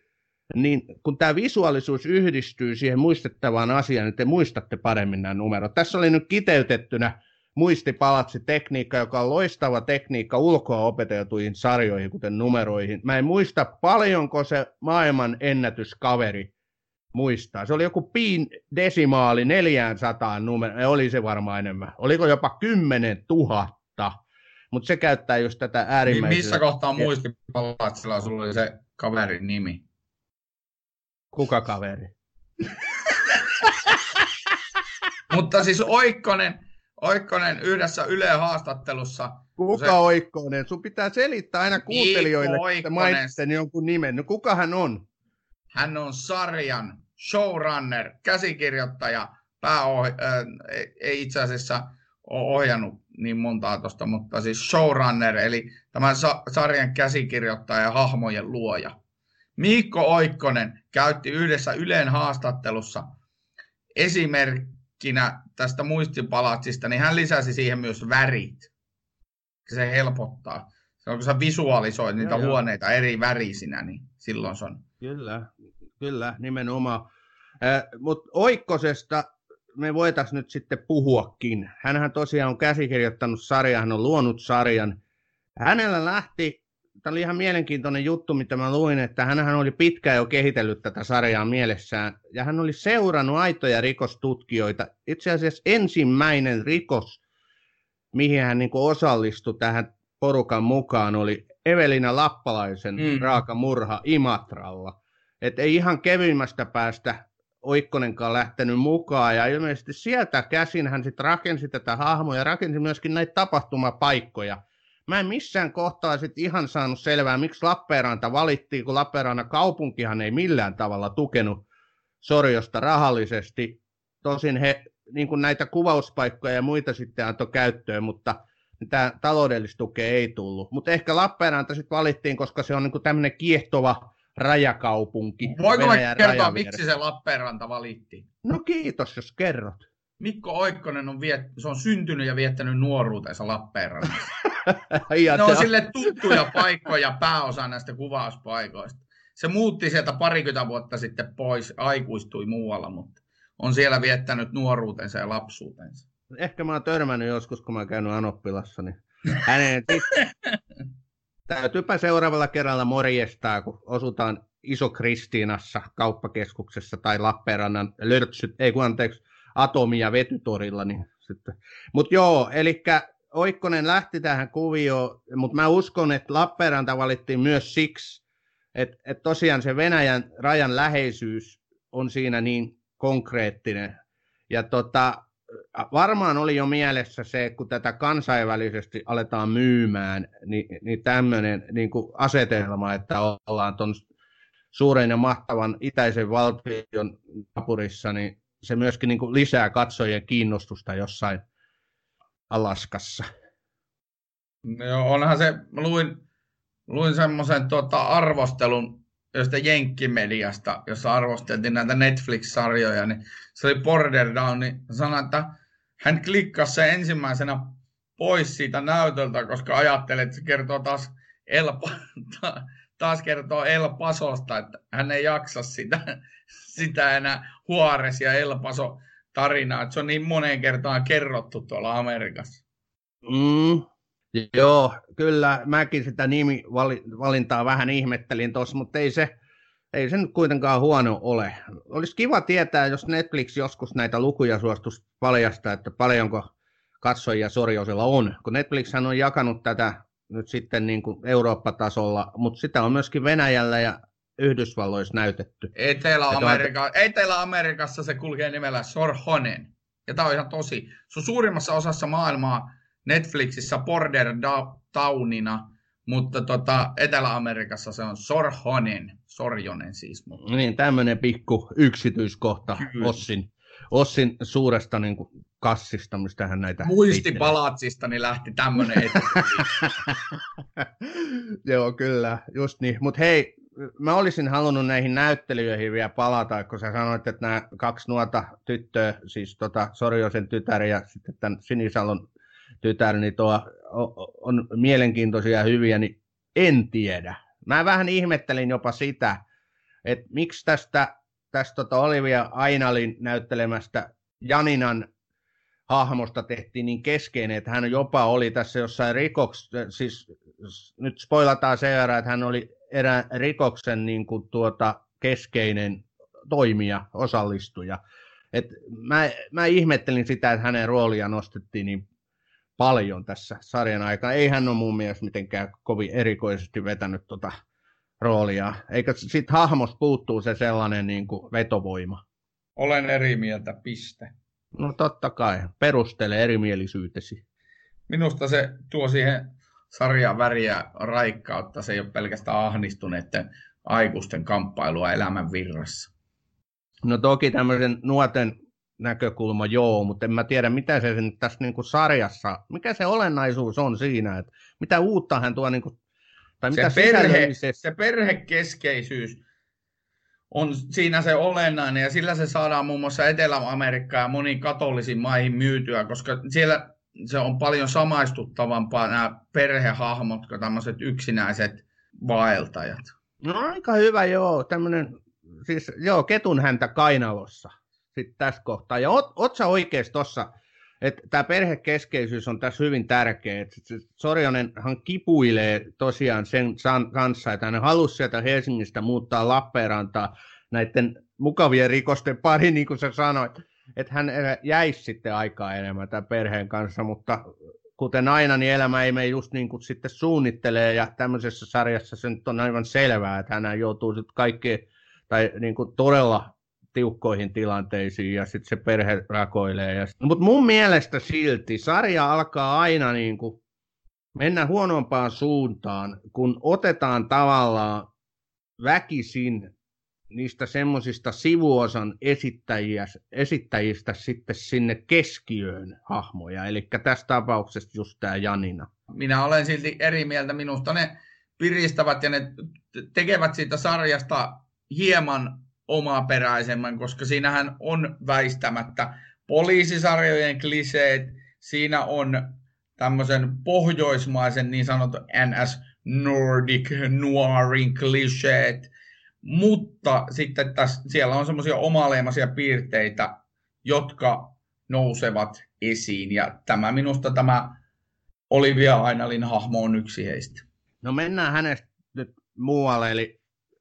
niin kun tämä visuaalisuus yhdistyy siihen muistettavaan asiaan, niin te muistatte paremmin nämä numerot. Tässä oli nyt kiteytettynä muistipalatsi tekniikka, joka on loistava tekniikka ulkoa opeteltuihin sarjoihin, kuten numeroihin. Mä en muista paljonko se maailman ennätyskaveri muistaa. Se oli joku piin desimaali 400 numero, oli se varmaan enemmän. Oliko jopa 10 000 mutta se käyttää just tätä äärimmäistä. Niin missä kohtaa muistipalatsilla sulla oli se kaverin nimi? Kuka kaveri? Mutta siis Oikkonen, Oikkonen yhdessä Yle haastattelussa. Kuka se... Oikkonen? Sun pitää selittää aina kuuntelijoille, että mainitsen jonkun nimen. No kuka hän on? Hän on sarjan showrunner, käsikirjoittaja, pääoh... äh, ei itse asiassa ole ohjannut niin montaa tuosta, mutta siis showrunner, eli tämän sa- sarjan käsikirjoittaja ja hahmojen luoja. Miikko Oikkonen käytti yhdessä Yleen haastattelussa esimerkkinä tästä muistipalatsista, niin hän lisäsi siihen myös värit. Se helpottaa. Se on, kun sä visualisoit niitä joo, huoneita joo. eri värisinä, niin silloin se on. Kyllä, kyllä, nimenomaan. Äh, Mutta Oikkosesta me voitaisiin nyt sitten puhuakin. Hänhän tosiaan on käsikirjoittanut sarjan, hän on luonut sarjan. Hänellä lähti, tämä oli ihan mielenkiintoinen juttu, mitä mä luin, että hän oli pitkään jo kehitellyt tätä sarjaa mielessään, ja hän oli seurannut aitoja rikostutkijoita. Itse asiassa ensimmäinen rikos, mihin hän niin osallistui tähän porukan mukaan, oli Evelina Lappalaisen mm. raaka murha Imatralla. Et ei ihan kevyimmästä päästä Oikkonenkaan lähtenyt mukaan. Ja ilmeisesti sieltä käsin hän sitten rakensi tätä hahmoa ja rakensi myöskin näitä tapahtumapaikkoja. Mä en missään kohtaa sitten ihan saanut selvää, miksi Lappeenranta valittiin, kun Lappeenrannan kaupunkihan ei millään tavalla tukenut Sorjosta rahallisesti. Tosin he niin kuin näitä kuvauspaikkoja ja muita sitten antoi käyttöön, mutta tämä taloudellista tukea ei tullut. Mutta ehkä Lappeenranta sitten valittiin, koska se on niin tämmöinen kiehtova rajakaupunki. Voiko mä kertoa, miksi se Lappeenranta valittiin? No kiitos, jos kerrot. Mikko Oikkonen on, viet, se on syntynyt ja viettänyt nuoruutensa Lappeenrannassa. ne on sille tuttuja paikkoja pääosa näistä kuvauspaikoista. Se muutti sieltä parikymmentä vuotta sitten pois, aikuistui muualla, mutta on siellä viettänyt nuoruutensa ja lapsuutensa. Ehkä mä oon törmännyt joskus, kun mä oon käynyt Anoppilassa, niin hänen täytyypä seuraavalla kerralla morjestaa, kun osutaan Iso Kristiinassa kauppakeskuksessa tai Lappeenrannan lörtsyt, ei kun anteeksi, Atomi- ja Vetytorilla. Niin sitten. Mutta joo, eli Oikkonen lähti tähän kuvioon, mutta mä uskon, että Lappeenranta valittiin myös siksi, että, että tosiaan se Venäjän rajan läheisyys on siinä niin konkreettinen. Ja tota, varmaan oli jo mielessä se, kun tätä kansainvälisesti aletaan myymään, niin, niin tämmöinen niin asetelma, että ollaan tuon suuren ja mahtavan itäisen valtion napurissa, niin se myöskin niin kuin lisää katsojien kiinnostusta jossain Alaskassa. Joo, onhan se, luin, luin semmoisen tuota, arvostelun josta Jenkkimediasta, jossa arvosteltiin näitä Netflix-sarjoja, niin se oli Border Down, niin sanoi, että hän klikkasi se ensimmäisenä pois siitä näytöltä, koska ajattelee, että se kertoo taas El, taas kertoo El Pasosta, että hän ei jaksa sitä, sitä enää Huares ja El Paso tarinaa, että se on niin moneen kertaan kerrottu tuolla Amerikassa. Mm, joo, kyllä mäkin sitä nimivalintaa vähän ihmettelin tuossa, mutta ei se, ei se nyt kuitenkaan huono ole. Olisi kiva tietää, jos Netflix joskus näitä lukuja suostus paljastaa, että paljonko katsojia Sorjosella on. Kun Netflix on jakanut tätä nyt sitten niin kuin Eurooppa-tasolla, mutta sitä on myöskin Venäjällä ja Yhdysvalloissa näytetty. Etelä-Amerika, Etelä-Amerikassa se kulkee nimellä Sorhonen. Ja tämä on ihan tosi. Se on suurimmassa osassa maailmaa Netflixissä Border Townina, mutta tota, Etelä-Amerikassa se on Sorhonen, Sorjonen siis. Mutta. Niin, tämmöinen pikku yksityiskohta Kyllä. Ossin, Ossin suuresta niin kuin, kassista, mistä hän näitä... Muistipalatsista niin lähti tämmöinen Joo, kyllä, just niin. Mutta hei, mä olisin halunnut näihin näyttelyihin vielä palata, kun sä sanoit, että nämä kaksi nuota tyttöä, siis tota Sorjosen tytär ja sitten tämän Sinisalon tytär, niin tuo on mielenkiintoisia ja hyviä, niin en tiedä. Mä vähän ihmettelin jopa sitä, että miksi tästä, tästä tota Olivia Ainalin näyttelemästä Janinan hahmosta tehtiin niin keskeinen, että hän jopa oli tässä jossain rikoks, siis nyt spoilataan sen verran, että hän oli erään rikoksen niin kuin tuota keskeinen toimija, osallistuja. Et mä, mä ihmettelin sitä, että hänen roolia nostettiin niin paljon tässä sarjan aikana. Ei hän ole mun mielestä mitenkään kovin erikoisesti vetänyt tuota roolia. Eikä sitten hahmosta puuttuu se sellainen niin kuin vetovoima. Olen eri mieltä, piste. No totta kai, perustele erimielisyytesi. Minusta se tuo siihen sarjan väriä raikkautta, se ei ole pelkästään ahdistuneiden aikuisten kamppailua elämän virrassa. No toki tämmöisen nuoten näkökulma joo, mutta en mä tiedä, mitä se nyt tässä niin kuin sarjassa, mikä se olennaisuus on siinä, että mitä uutta hän tuo, niin kuin, tai mitä se, perhe, se perhekeskeisyys on siinä se olennainen, ja sillä se saadaan muun muassa Etelä-Amerikkaan ja moniin katolisiin maihin myytyä, koska siellä se on paljon samaistuttavampaa nämä perhehahmot kuin tämmöiset yksinäiset vaeltajat. No aika hyvä, joo. Tämmöinen, siis joo, ketun häntä kainalossa sitten tässä kohtaa. Ja oot, oot sä oikeasti tossa, että tämä perhekeskeisyys on tässä hyvin tärkeä. Et Sorjonenhan kipuilee tosiaan sen kanssa, että hän halusi sieltä Helsingistä muuttaa Lappeenrantaa näiden mukavien rikosten pari, niin kuin sä sanoit että hän jäisi sitten aikaa enemmän tämän perheen kanssa, mutta kuten aina, niin elämä ei mene just niin kuin sitten suunnittelee, ja tämmöisessä sarjassa se nyt on aivan selvää, että hän joutuu sitten kaikki tai niin kuin todella tiukkoihin tilanteisiin, ja sitten se perhe rakoilee. Ja... Mutta mun mielestä silti sarja alkaa aina niin kuin mennä huonompaan suuntaan, kun otetaan tavallaan väkisin niistä semmoisista sivuosan esittäjiä, esittäjistä sitten sinne keskiöön hahmoja, eli tässä tapauksessa just tämä Janina. Minä olen silti eri mieltä. Minusta ne piristävät ja ne tekevät siitä sarjasta hieman omaperäisemmän, koska siinähän on väistämättä poliisisarjojen kliseet, siinä on tämmöisen pohjoismaisen niin sanotun NS Nordic Noirin kliseet, mutta sitten tässä, siellä on semmoisia omaleimaisia piirteitä, jotka nousevat esiin. Ja tämä minusta tämä Olivia Ainalin hahmo on yksi heistä. No mennään hänestä nyt muualle, eli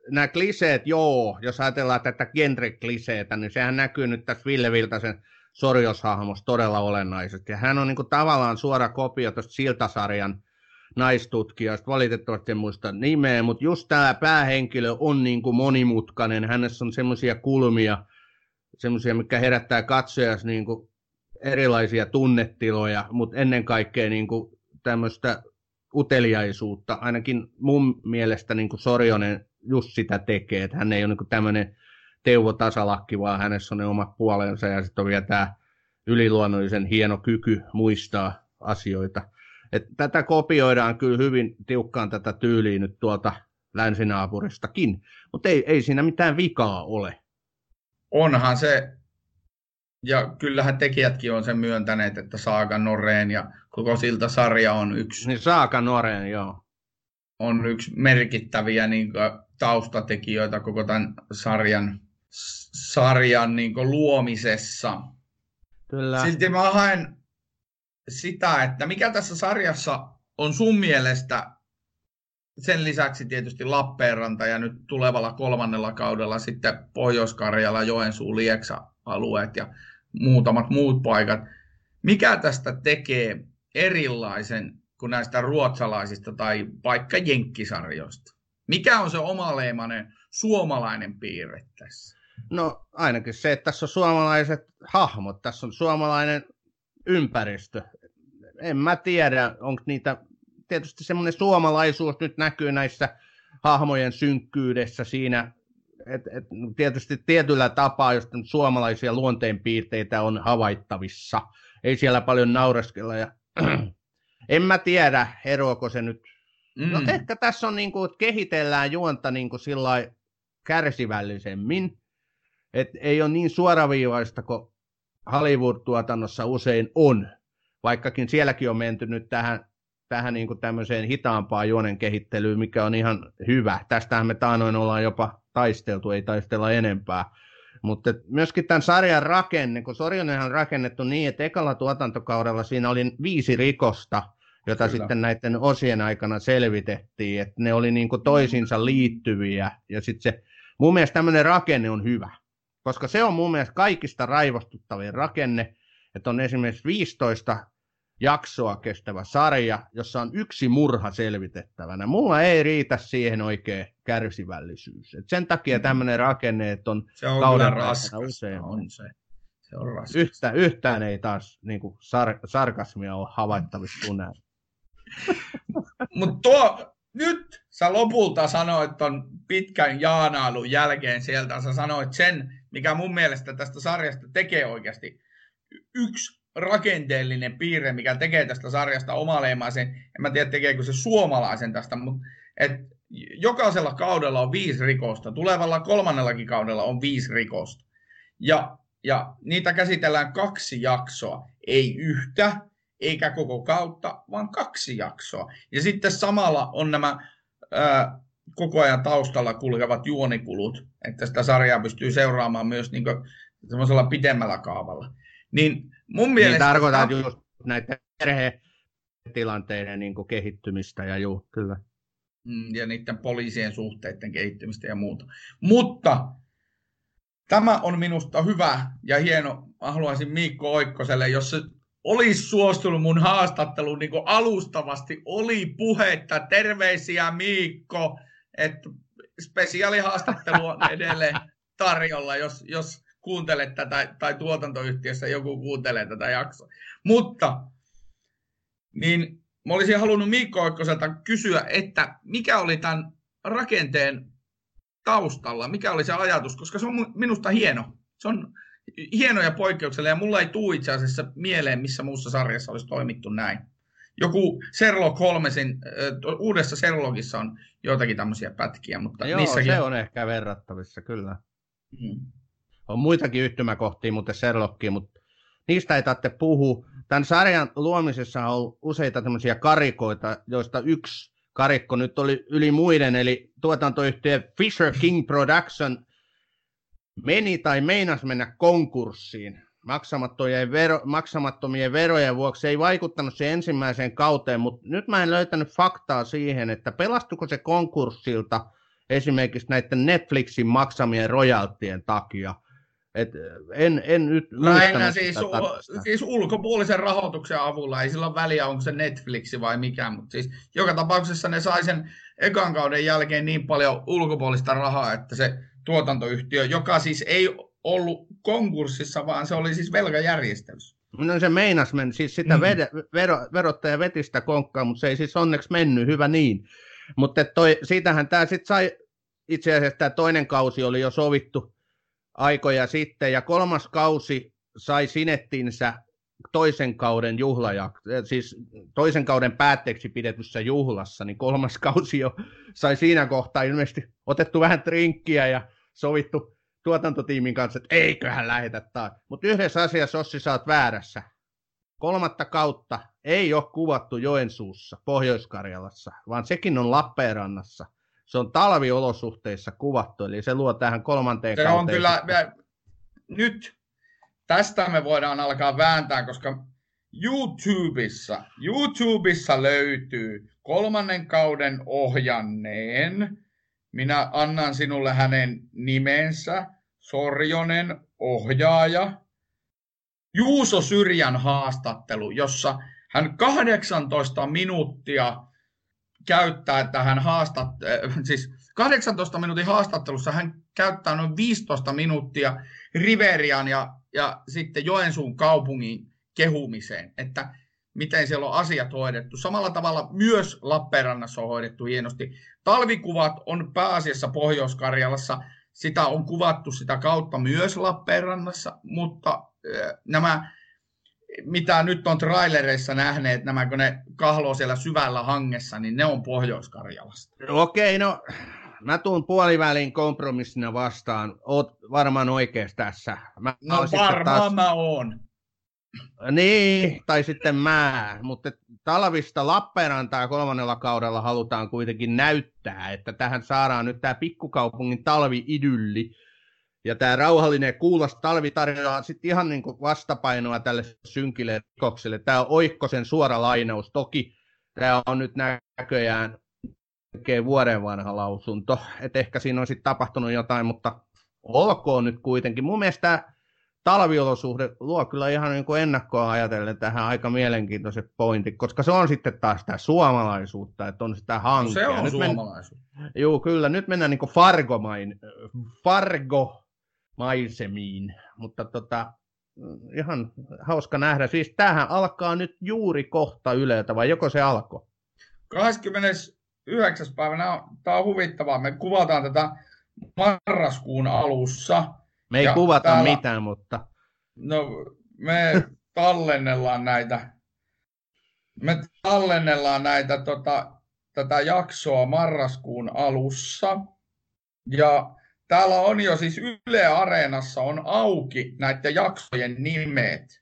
nämä kliseet, joo, jos ajatellaan tätä genre-kliseetä, niin sehän näkyy nyt tässä Ville Viltasen sorjoshahmossa todella olennaisesti. Ja hän on niin kuin tavallaan suora kopio tuosta Siltasarjan naistutkijasta, valitettavasti en muista nimeä, mutta just tämä päähenkilö on niin kuin monimutkainen, hänessä on semmoisia kulmia, semmoisia, mikä herättää katsojas niin kuin erilaisia tunnetiloja, mutta ennen kaikkea niin kuin tämmöistä uteliaisuutta, ainakin mun mielestä niin kuin Sorjonen just sitä tekee, että hän ei ole niin tämmöinen Teuvo Tasalakki, vaan hänessä on ne omat puolensa ja sitten on vielä tämä yliluonnollisen hieno kyky muistaa asioita. Et tätä kopioidaan kyllä hyvin tiukkaan tätä tyyliä nyt tuolta länsinaapuristakin, mutta ei, ei siinä mitään vikaa ole. Onhan se, ja kyllähän tekijätkin on sen myöntäneet, että Saaka Noreen ja koko siltä sarja on yksi. Niin Saaka Noreen, joo. on yksi merkittäviä niin kuin, taustatekijöitä koko tämän sarjan, sarjan niin luomisessa. Kyllä. Silti mä haen sitä, että mikä tässä sarjassa on sun mielestä sen lisäksi tietysti Lappeenranta ja nyt tulevalla kolmannella kaudella sitten Pohjois-Karjala, Joensuu, Lieksa-alueet ja muutamat muut paikat. Mikä tästä tekee erilaisen kuin näistä ruotsalaisista tai vaikka jenkkisarjoista? Mikä on se omaleimainen suomalainen piirre tässä? No ainakin se, että tässä on suomalaiset hahmot, tässä on suomalainen ympäristö. En mä tiedä, onko niitä, tietysti semmoinen suomalaisuus nyt näkyy näissä hahmojen synkkyydessä siinä, et, et, tietysti tietyllä tapaa, jos suomalaisia luonteenpiirteitä on havaittavissa. Ei siellä paljon naureskella ja en mä tiedä, eroako se nyt. Mm. No ehkä tässä on niin kuin, että kehitellään juonta niin kuin sillä kärsivällisemmin, että ei ole niin suoraviivaista kuin Hollywood-tuotannossa usein on, vaikkakin sielläkin on menty nyt tähän, tähän niin kuin tämmöiseen hitaampaan juonen kehittelyyn, mikä on ihan hyvä. Tästähän me taanoin ollaan jopa taisteltu, ei taistella enempää. Mutta myöskin tämän sarjan rakenne, kun Sorjonen on rakennettu niin, että ekalla tuotantokaudella siinä oli viisi rikosta, jota Kyllä. sitten näiden osien aikana selvitettiin, että ne oli niin kuin toisinsa liittyviä, ja sitten se, mun mielestä tämmöinen rakenne on hyvä, koska se on mun mielestä kaikista raivostuttavin rakenne, että on esimerkiksi 15 jaksoa kestävä sarja, jossa on yksi murha selvitettävänä. Mulla ei riitä siihen oikein kärsivällisyys. Et sen takia mm. tämmöinen rakenne, että on, se on kauden raskas, usein. On se. se on raskas. Yhtä, yhtään ei taas niin kuin sar, sarkasmia ole havaittavissa tunnella. Mutta tuo, nyt sä lopulta sanoit ton pitkän jaanailun jälkeen sieltä, sä sanoit sen, mikä mun mielestä tästä sarjasta tekee oikeasti yksi rakenteellinen piirre, mikä tekee tästä sarjasta omaleimaisen. En mä tiedä, tekeekö se suomalaisen tästä, mutta et jokaisella kaudella on viisi rikosta. Tulevalla kolmannellakin kaudella on viisi rikosta. Ja, ja niitä käsitellään kaksi jaksoa, ei yhtä, eikä koko kautta, vaan kaksi jaksoa. Ja sitten samalla on nämä ää, koko ajan taustalla kulkevat juonikulut, että sitä sarjaa pystyy seuraamaan myös niin semmoisella pitemmällä kaavalla. Niin mun niin mielestä... Niin tarkoitan ta- just näiden perhetilanteiden niin kehittymistä ja juu, kyllä. Mm, ja niiden poliisien suhteiden kehittymistä ja muuta. Mutta tämä on minusta hyvä ja hieno. Mä haluaisin Miikko Oikkoselle, jos se olisi suostunut mun haastatteluun niin alustavasti, oli puhetta, terveisiä Miikko, että spesiaalihaastattelu on edelleen tarjolla, jos, jos kuuntelet tätä, tai tuotantoyhtiössä joku kuuntelee tätä jaksoa. Mutta, niin mä olisin halunnut Miikko Oikkoselta kysyä, että mikä oli tämän rakenteen taustalla, mikä oli se ajatus, koska se on minusta hieno. Se on hieno ja poikkeuksellinen, ja mulla ei tule itse asiassa mieleen, missä muussa sarjassa olisi toimittu näin. Joku Sherlock Holmesin, uudessa Sherlockissa on joitakin tämmöisiä pätkiä, mutta Joo, niissäkin... se on ehkä verrattavissa, kyllä. Hmm. On muitakin yhtymäkohtia, mutta Sherlockia, mutta niistä ei tarvitse puhua. Tämän sarjan luomisessa on useita tämmöisiä karikoita, joista yksi karikko nyt oli yli muiden, eli tuotantoyhtiö Fisher King Production meni tai meinas mennä konkurssiin maksamattomien, vero, maksamattomien verojen vuoksi. ei vaikuttanut se ensimmäiseen kauteen, mutta nyt mä en löytänyt faktaa siihen, että pelastuko se konkurssilta esimerkiksi näiden Netflixin maksamien rojaltien takia. Et en, en nyt Lähinnä siis, u- siis ulkopuolisen rahoituksen avulla, ei sillä ole väliä, onko se Netflixi vai mikä, mutta siis joka tapauksessa ne sai sen ekan kauden jälkeen niin paljon ulkopuolista rahaa, että se tuotantoyhtiö, joka siis ei ollut konkurssissa, vaan se oli siis velkajärjestelyssä. No se meinas men, siis sitä mm. vede, vero, verottaja veti sitä konkkaa, mutta se ei siis onneksi mennyt, hyvä niin. Mutta toi, siitähän tämä sitten sai, itse asiassa tämä toinen kausi oli jo sovittu aikoja sitten, ja kolmas kausi sai sinettinsä toisen kauden juhlaja, siis toisen kauden päätteeksi pidetyssä juhlassa, niin kolmas kausi jo sai siinä kohtaa ilmeisesti otettu vähän trinkkiä ja sovittu tuotantotiimin kanssa, että eiköhän lähetä taas. Mutta yhdessä asiassa, Ossi, sä oot väärässä. Kolmatta kautta ei ole kuvattu Joensuussa, Pohjois-Karjalassa, vaan sekin on Lappeenrannassa. Se on talviolosuhteissa kuvattu, eli se luo tähän kolmanteen Se kauteen. on kyllä, me, nyt tästä me voidaan alkaa vääntää, koska YouTubessa, YouTubessa löytyy kolmannen kauden ohjanneen. Minä annan sinulle hänen nimensä, Sorjonen, ohjaaja. Juuso Syrjän haastattelu, jossa hän 18 minuuttia käyttää tähän haastat, äh, siis 18 minuutin haastattelussa hän käyttää noin 15 minuuttia Riverian ja, ja sitten Joensuun kaupungin kehumiseen, että miten siellä on asiat hoidettu. Samalla tavalla myös Lappeenrannassa on hoidettu hienosti. Talvikuvat on pääasiassa Pohjois-Karjalassa, sitä on kuvattu sitä kautta myös Lappeenrannassa, mutta nämä, mitä nyt on trailereissa nähneet, nämä kun ne kahloo siellä syvällä hangessa, niin ne on Pohjois-Karjalasta. Okei, no mä tuun puolivälin kompromissina vastaan. Oot varmaan oikeassa tässä. Mä No varmaan mä oon. Niin, tai sitten mä, mutta talvista Lappeenrantaa kolmannella kaudella halutaan kuitenkin näyttää, että tähän saadaan nyt tämä pikkukaupungin talvi-idylli. Ja tämä rauhallinen kuulas talvi tarjoaa sitten ihan niin kuin vastapainoa tälle synkille rikokselle. Tämä on Oikkosen suora lainaus. Toki tämä on nyt näköjään melkein vuoden vanha lausunto. Et ehkä siinä on sitten tapahtunut jotain, mutta olkoon nyt kuitenkin. Mun mielestä talviolosuhde luo kyllä ihan niin kuin ennakkoa ajatellen tähän aika mielenkiintoiset pointit, koska se on sitten taas sitä suomalaisuutta, että on sitä No hankea. se on nyt suomalaisuus. Men, joo, kyllä, nyt mennään niin kuin Fargomain, Fargo-maisemiin, mutta tota, ihan hauska nähdä. Siis tämähän alkaa nyt juuri kohta Yleltä, vai joko se alkoi? 29. päivänä, tämä on huvittavaa, me kuvataan tätä marraskuun alussa. Me ei Ja kuvata täällä- mitään, mutta No, me tallennellaan näitä, me tallennellaan näitä tota, tätä jaksoa marraskuun alussa. Ja täällä on jo siis Yle Areenassa on auki näiden jaksojen nimet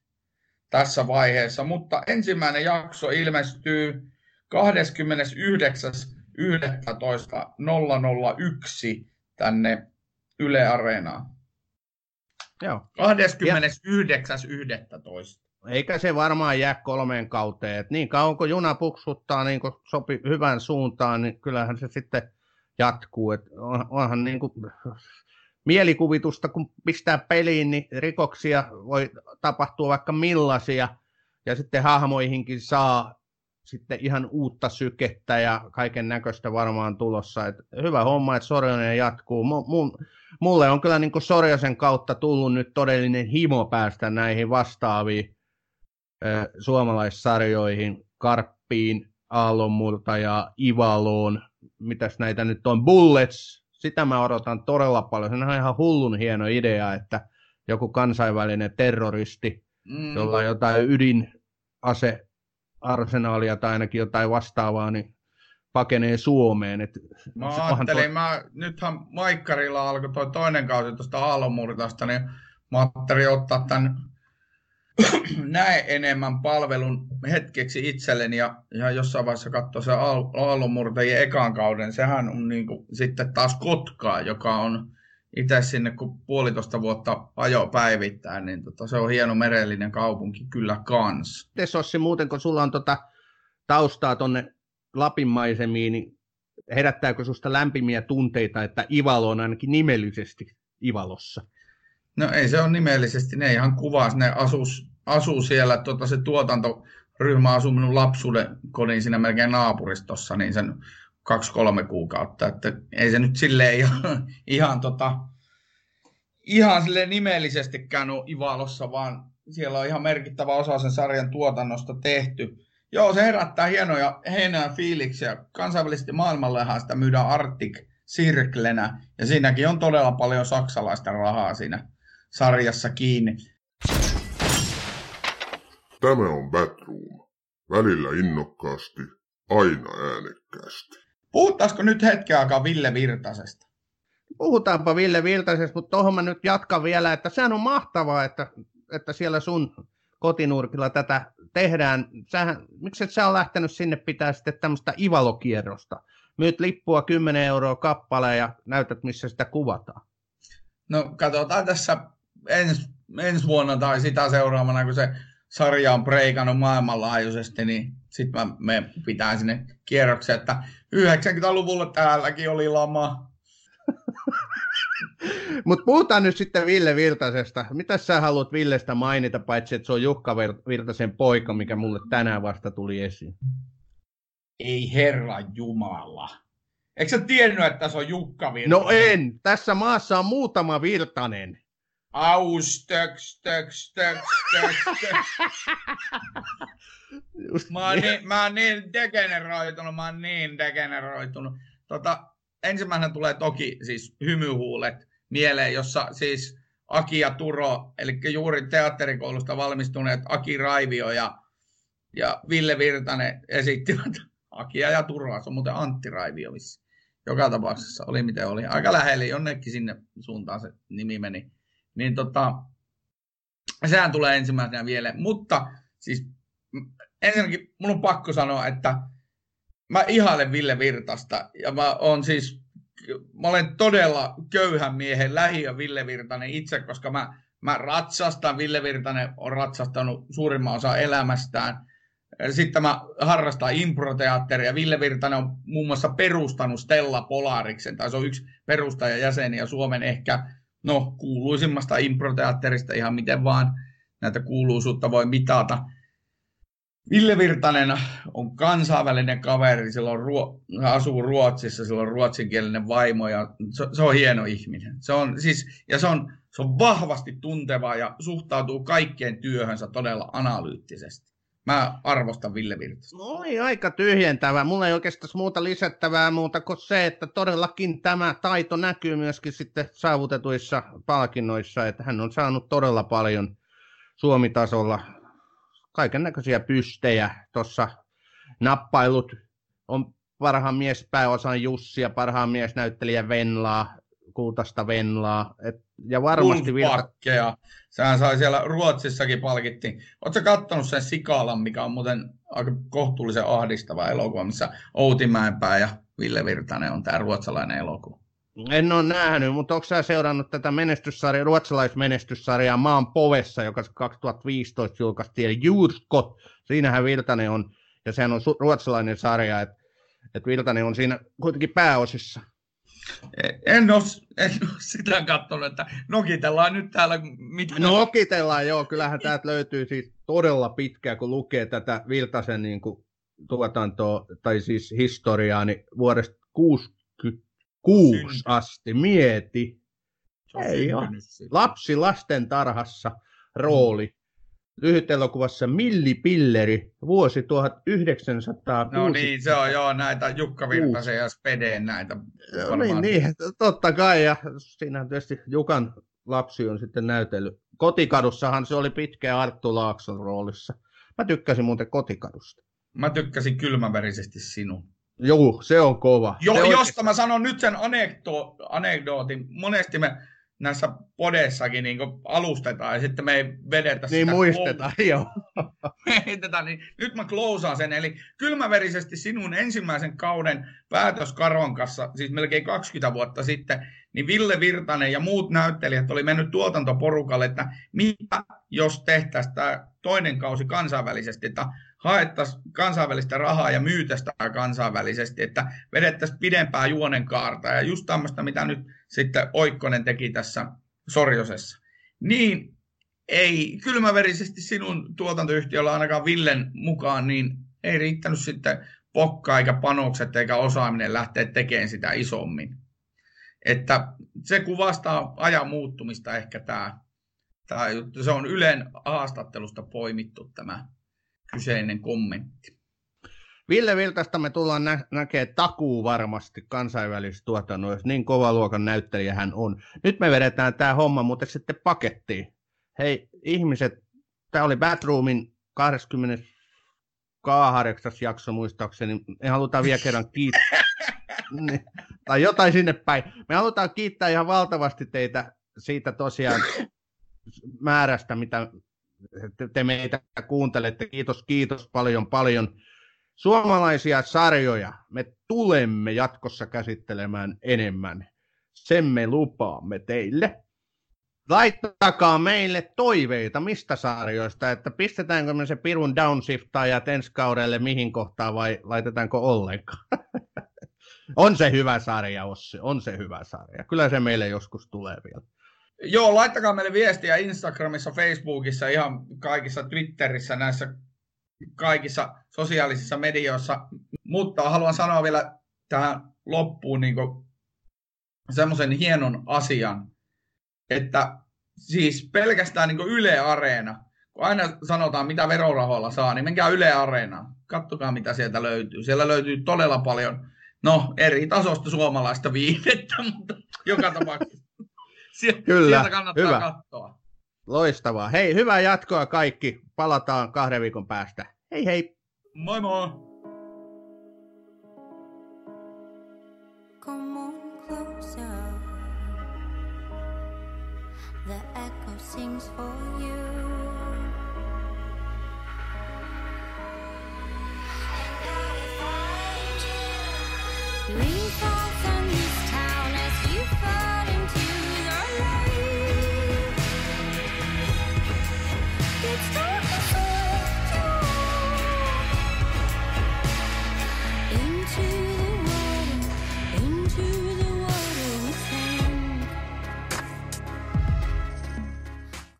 tässä vaiheessa, mutta ensimmäinen jakso ilmestyy 29.11.001 tänne Yle Areenaan. Joo. 29.11. Eikä se varmaan jää kolmeen kauteen. Et niin kauan kun juna puksuttaa niin kun sopi hyvään suuntaan, niin kyllähän se sitten jatkuu. Et on, onhan niin kuin mielikuvitusta, kun pistää peliin, niin rikoksia voi tapahtua vaikka millaisia. Ja sitten hahmoihinkin saa sitten ihan uutta sykettä ja kaiken näköistä varmaan tulossa. Et hyvä homma, että Sorjonen jatkuu. Mu- mu- mulle on kyllä niin Sorjosen kautta tullut nyt todellinen himo päästä näihin vastaaviin ö, suomalaissarjoihin, Karppiin, Aallonmurtajaan, Ivaloon, mitäs näitä nyt on, Bullets, sitä mä odotan todella paljon. Se on ihan hullun hieno idea, että joku kansainvälinen terroristi, Mm. jolla on jotain ydinase arsenaalia tai ainakin jotain vastaavaa, niin pakenee Suomeen. Et Mä ajattelin, mä, nythän Maikkarilla alkoi toi toinen kausi tuosta Aallonmurtasta, niin mä ajattelin ottaa tämän näin enemmän palvelun hetkeksi itselleni ja, ja jossain vaiheessa katsoa se Aal- Aallonmurtajien ekan kauden. Sehän on niin kuin, sitten taas Kotkaa, joka on itse sinne kun puolitoista vuotta ajo päivittäin, niin tota, se on hieno merellinen kaupunki kyllä kans. Miten Sossi muuten, kun sulla on tota taustaa tonne Lapin maisemiin, niin herättääkö susta lämpimiä tunteita, että Ivalo on ainakin nimellisesti Ivalossa? No ei se on nimellisesti, ne ihan kuvas, ne asus, asuu siellä, tota, se tuotantoryhmä asuu minun lapsuuden kodin siinä melkein naapuristossa, niin sen kaksi-kolme kuukautta, että ei se nyt silleen ihan, ihan, tota, ihan sille nimellisestikään ole Ivalossa, vaan siellä on ihan merkittävä osa sen sarjan tuotannosta tehty. Joo, se herättää hienoja heinää fiiliksiä. Kansainvälisesti maailmallehan sitä myydään Arctic Circlenä, ja siinäkin on todella paljon saksalaista rahaa siinä sarjassa kiinni. Tämä on Batroom. Välillä innokkaasti, aina äänekkäästi. Puhuttaisiko nyt hetken aikaa Ville Virtasesta? Puhutaanpa Ville Viltasesta, mutta tuohon mä nyt jatkan vielä, että sehän on mahtavaa, että, että siellä sun kotinurkilla tätä tehdään. Sähän, miksi et sä ole lähtenyt sinne pitää sitten tämmöistä ivalokierrosta? Myyt lippua 10 euroa kappale ja näytät, missä sitä kuvataan. No katsotaan tässä ensi, ensi vuonna tai sitä seuraavana, kun se sarja on breikannut maailmanlaajuisesti, niin sitten me pitää sinne kierroksen, että 90-luvulla täälläkin oli lama. Mutta puhutaan nyt sitten Ville Virtasesta. Mitä sä haluat Villestä mainita, paitsi että se on Jukka Virtasen poika, mikä mulle tänään vasta tuli esiin? Ei herra Jumala. Eikö sä tiennyt, että se on Jukka Virtanen? No en. Tässä maassa on muutama Virtanen. Aus, töks, töks, töks, töks, töks. Mä oon, niin, mä oon niin degeneroitunut, mä oon niin degeneroitunut. Tota, ensimmäisenä tulee toki siis hymyhuulet mieleen, jossa siis Aki ja Turo, eli juuri teatterikoulusta valmistuneet Aki Raivio ja, ja Ville Virtanen esittivät Akia ja Turoa. Se on muuten Antti Raivio missä. Joka tapauksessa oli miten oli. Aika lähellä, jonnekin sinne suuntaan se nimi meni. Niin tota, sehän tulee ensimmäisenä vielä. Mutta siis ensinnäkin mun on pakko sanoa, että mä ihailen Ville Virtasta ja mä oon siis, mä olen todella köyhän miehen lähiö Ville Virtanen itse, koska mä, mä ratsastan, Ville Virtanen on ratsastanut suurimman osa elämästään. Sitten mä harrastan improteatteria. Ville Virtanen on muun muassa perustanut Stella Polariksen, tai se on yksi perustajajäseni ja Suomen ehkä no, kuuluisimmasta improteatterista ihan miten vaan näitä kuuluisuutta voi mitata. Ville Virtanen on kansainvälinen kaveri, sillä on ruo- asuu Ruotsissa, sillä on ruotsinkielinen vaimo ja se, se on hieno ihminen. Se on, siis, ja se on, se on vahvasti tunteva ja suhtautuu kaikkeen työhönsä todella analyyttisesti. Mä arvostan Ville Virtasta. No oli aika tyhjentävä. Mulla ei oikeastaan muuta lisättävää muuta kuin se, että todellakin tämä taito näkyy myöskin sitten saavutetuissa palkinnoissa, että hän on saanut todella paljon Suomitasolla kaiken näköisiä pystejä. Tuossa nappailut on parhaan mies pääosan Jussi ja parhaan mies näyttelijä Venlaa, kultaista Venlaa. Et, ja varmasti Virta... Sehän sai siellä Ruotsissakin palkittiin. Oletko katsonut sen Sikalan, mikä on muuten aika kohtuullisen ahdistava elokuva, missä Outi Mäenpää ja Ville Virtanen on tämä ruotsalainen elokuva? En ole nähnyt, mutta onko sä seurannut tätä menestyssarjaa, ruotsalaismenestyssarjaa Maan povessa, joka 2015 julkaistiin, eli Jurskot, siinähän Virtanen on, ja sehän on ruotsalainen sarja, että et Virtanen on siinä kuitenkin pääosissa. En ole, en ole sitä katsonut, että nokitellaan nyt täällä. Mitä... Nokitellaan, joo. Kyllähän täältä löytyy siis todella pitkää, kun lukee tätä Virtasen niin kuin, tuotantoa, tai siis historiaa, niin vuodesta 66 Synty. asti. Mieti. Ei ole. Lapsi lasten tarhassa rooli. Mm lyhytelokuvassa Milli Pilleri, vuosi 1900. No niin, se on joo näitä Jukka Virtasen ja Spedeen näitä. No niin, niin, totta kai, ja siinähän tietysti Jukan lapsi on sitten näytellyt. Kotikadussahan se oli pitkä Arttu Laakson roolissa. Mä tykkäsin muuten Kotikadusta. Mä tykkäsin kylmäverisesti sinun. Joo, se on kova. Jo, se josta oikein... mä sanon nyt sen anekdo, anekdootin. Monesti me näissä podessakin niin alustetaan ja sitten me ei vedetä niin sitä. muistetaan, close- joo. Heitetään, niin nyt mä klousaan sen. Eli kylmäverisesti sinun ensimmäisen kauden päätös Karon kanssa, siis melkein 20 vuotta sitten, niin Ville Virtanen ja muut näyttelijät oli mennyt tuotantoporukalle, että mitä jos tehtäisiin tämä toinen kausi kansainvälisesti, että haettaisiin kansainvälistä rahaa ja myytäisiin kansainvälisesti, että vedettäisiin pidempää juonen kaarta ja just tämmöistä, mitä nyt sitten Oikkonen teki tässä Sorjosessa. Niin ei kylmäverisesti sinun tuotantoyhtiöllä ainakaan Villen mukaan, niin ei riittänyt sitten pokka eikä panokset eikä osaaminen lähteä tekemään sitä isommin. Että se kuvastaa ajan muuttumista ehkä tämä, tämä. Se on Ylen haastattelusta poimittu tämä kyseinen kommentti. Ville Viltasta me tullaan nä- näkemään takuu varmasti kansainvälisessä tuotannoissa, niin kova luokan näyttelijä hän on. Nyt me vedetään tämä homma mutta sitten pakettiin. Hei ihmiset, tämä oli Batroomin 28. jakso muistaakseni. Me halutaan vielä kerran kiittää. niin, tai jotain sinne päin. Me halutaan kiittää ihan valtavasti teitä siitä tosiaan määrästä, mitä te meitä kuuntelette. Kiitos, kiitos paljon, paljon. Suomalaisia sarjoja me tulemme jatkossa käsittelemään enemmän. Sen me lupaamme teille. Laittakaa meille toiveita mistä sarjoista, että pistetäänkö me se pirun ja ensi kaudelle mihin kohtaan vai laitetaanko ollenkaan. on se hyvä sarja, Ossi, on se hyvä sarja. Kyllä se meille joskus tulee vielä. Joo, laittakaa meille viestiä Instagramissa, Facebookissa, ihan kaikissa Twitterissä, näissä kaikissa sosiaalisissa medioissa. Mutta haluan sanoa vielä tähän loppuun niin semmoisen hienon asian, että siis pelkästään niin Yle Areena, kun aina sanotaan, mitä verorahoilla saa, niin menkää Yle Areenaan. Kattokaa, mitä sieltä löytyy. Siellä löytyy todella paljon, no eri tasosta suomalaista viihdettä, mutta joka tapauksessa Kyllä, sieltä kannattaa hyvä. katsoa. Loistavaa. Hei, hyvää jatkoa kaikki. Palataan kahden viikon päästä. Hei hei! Moi moi! Come on closer. The echo sings for you.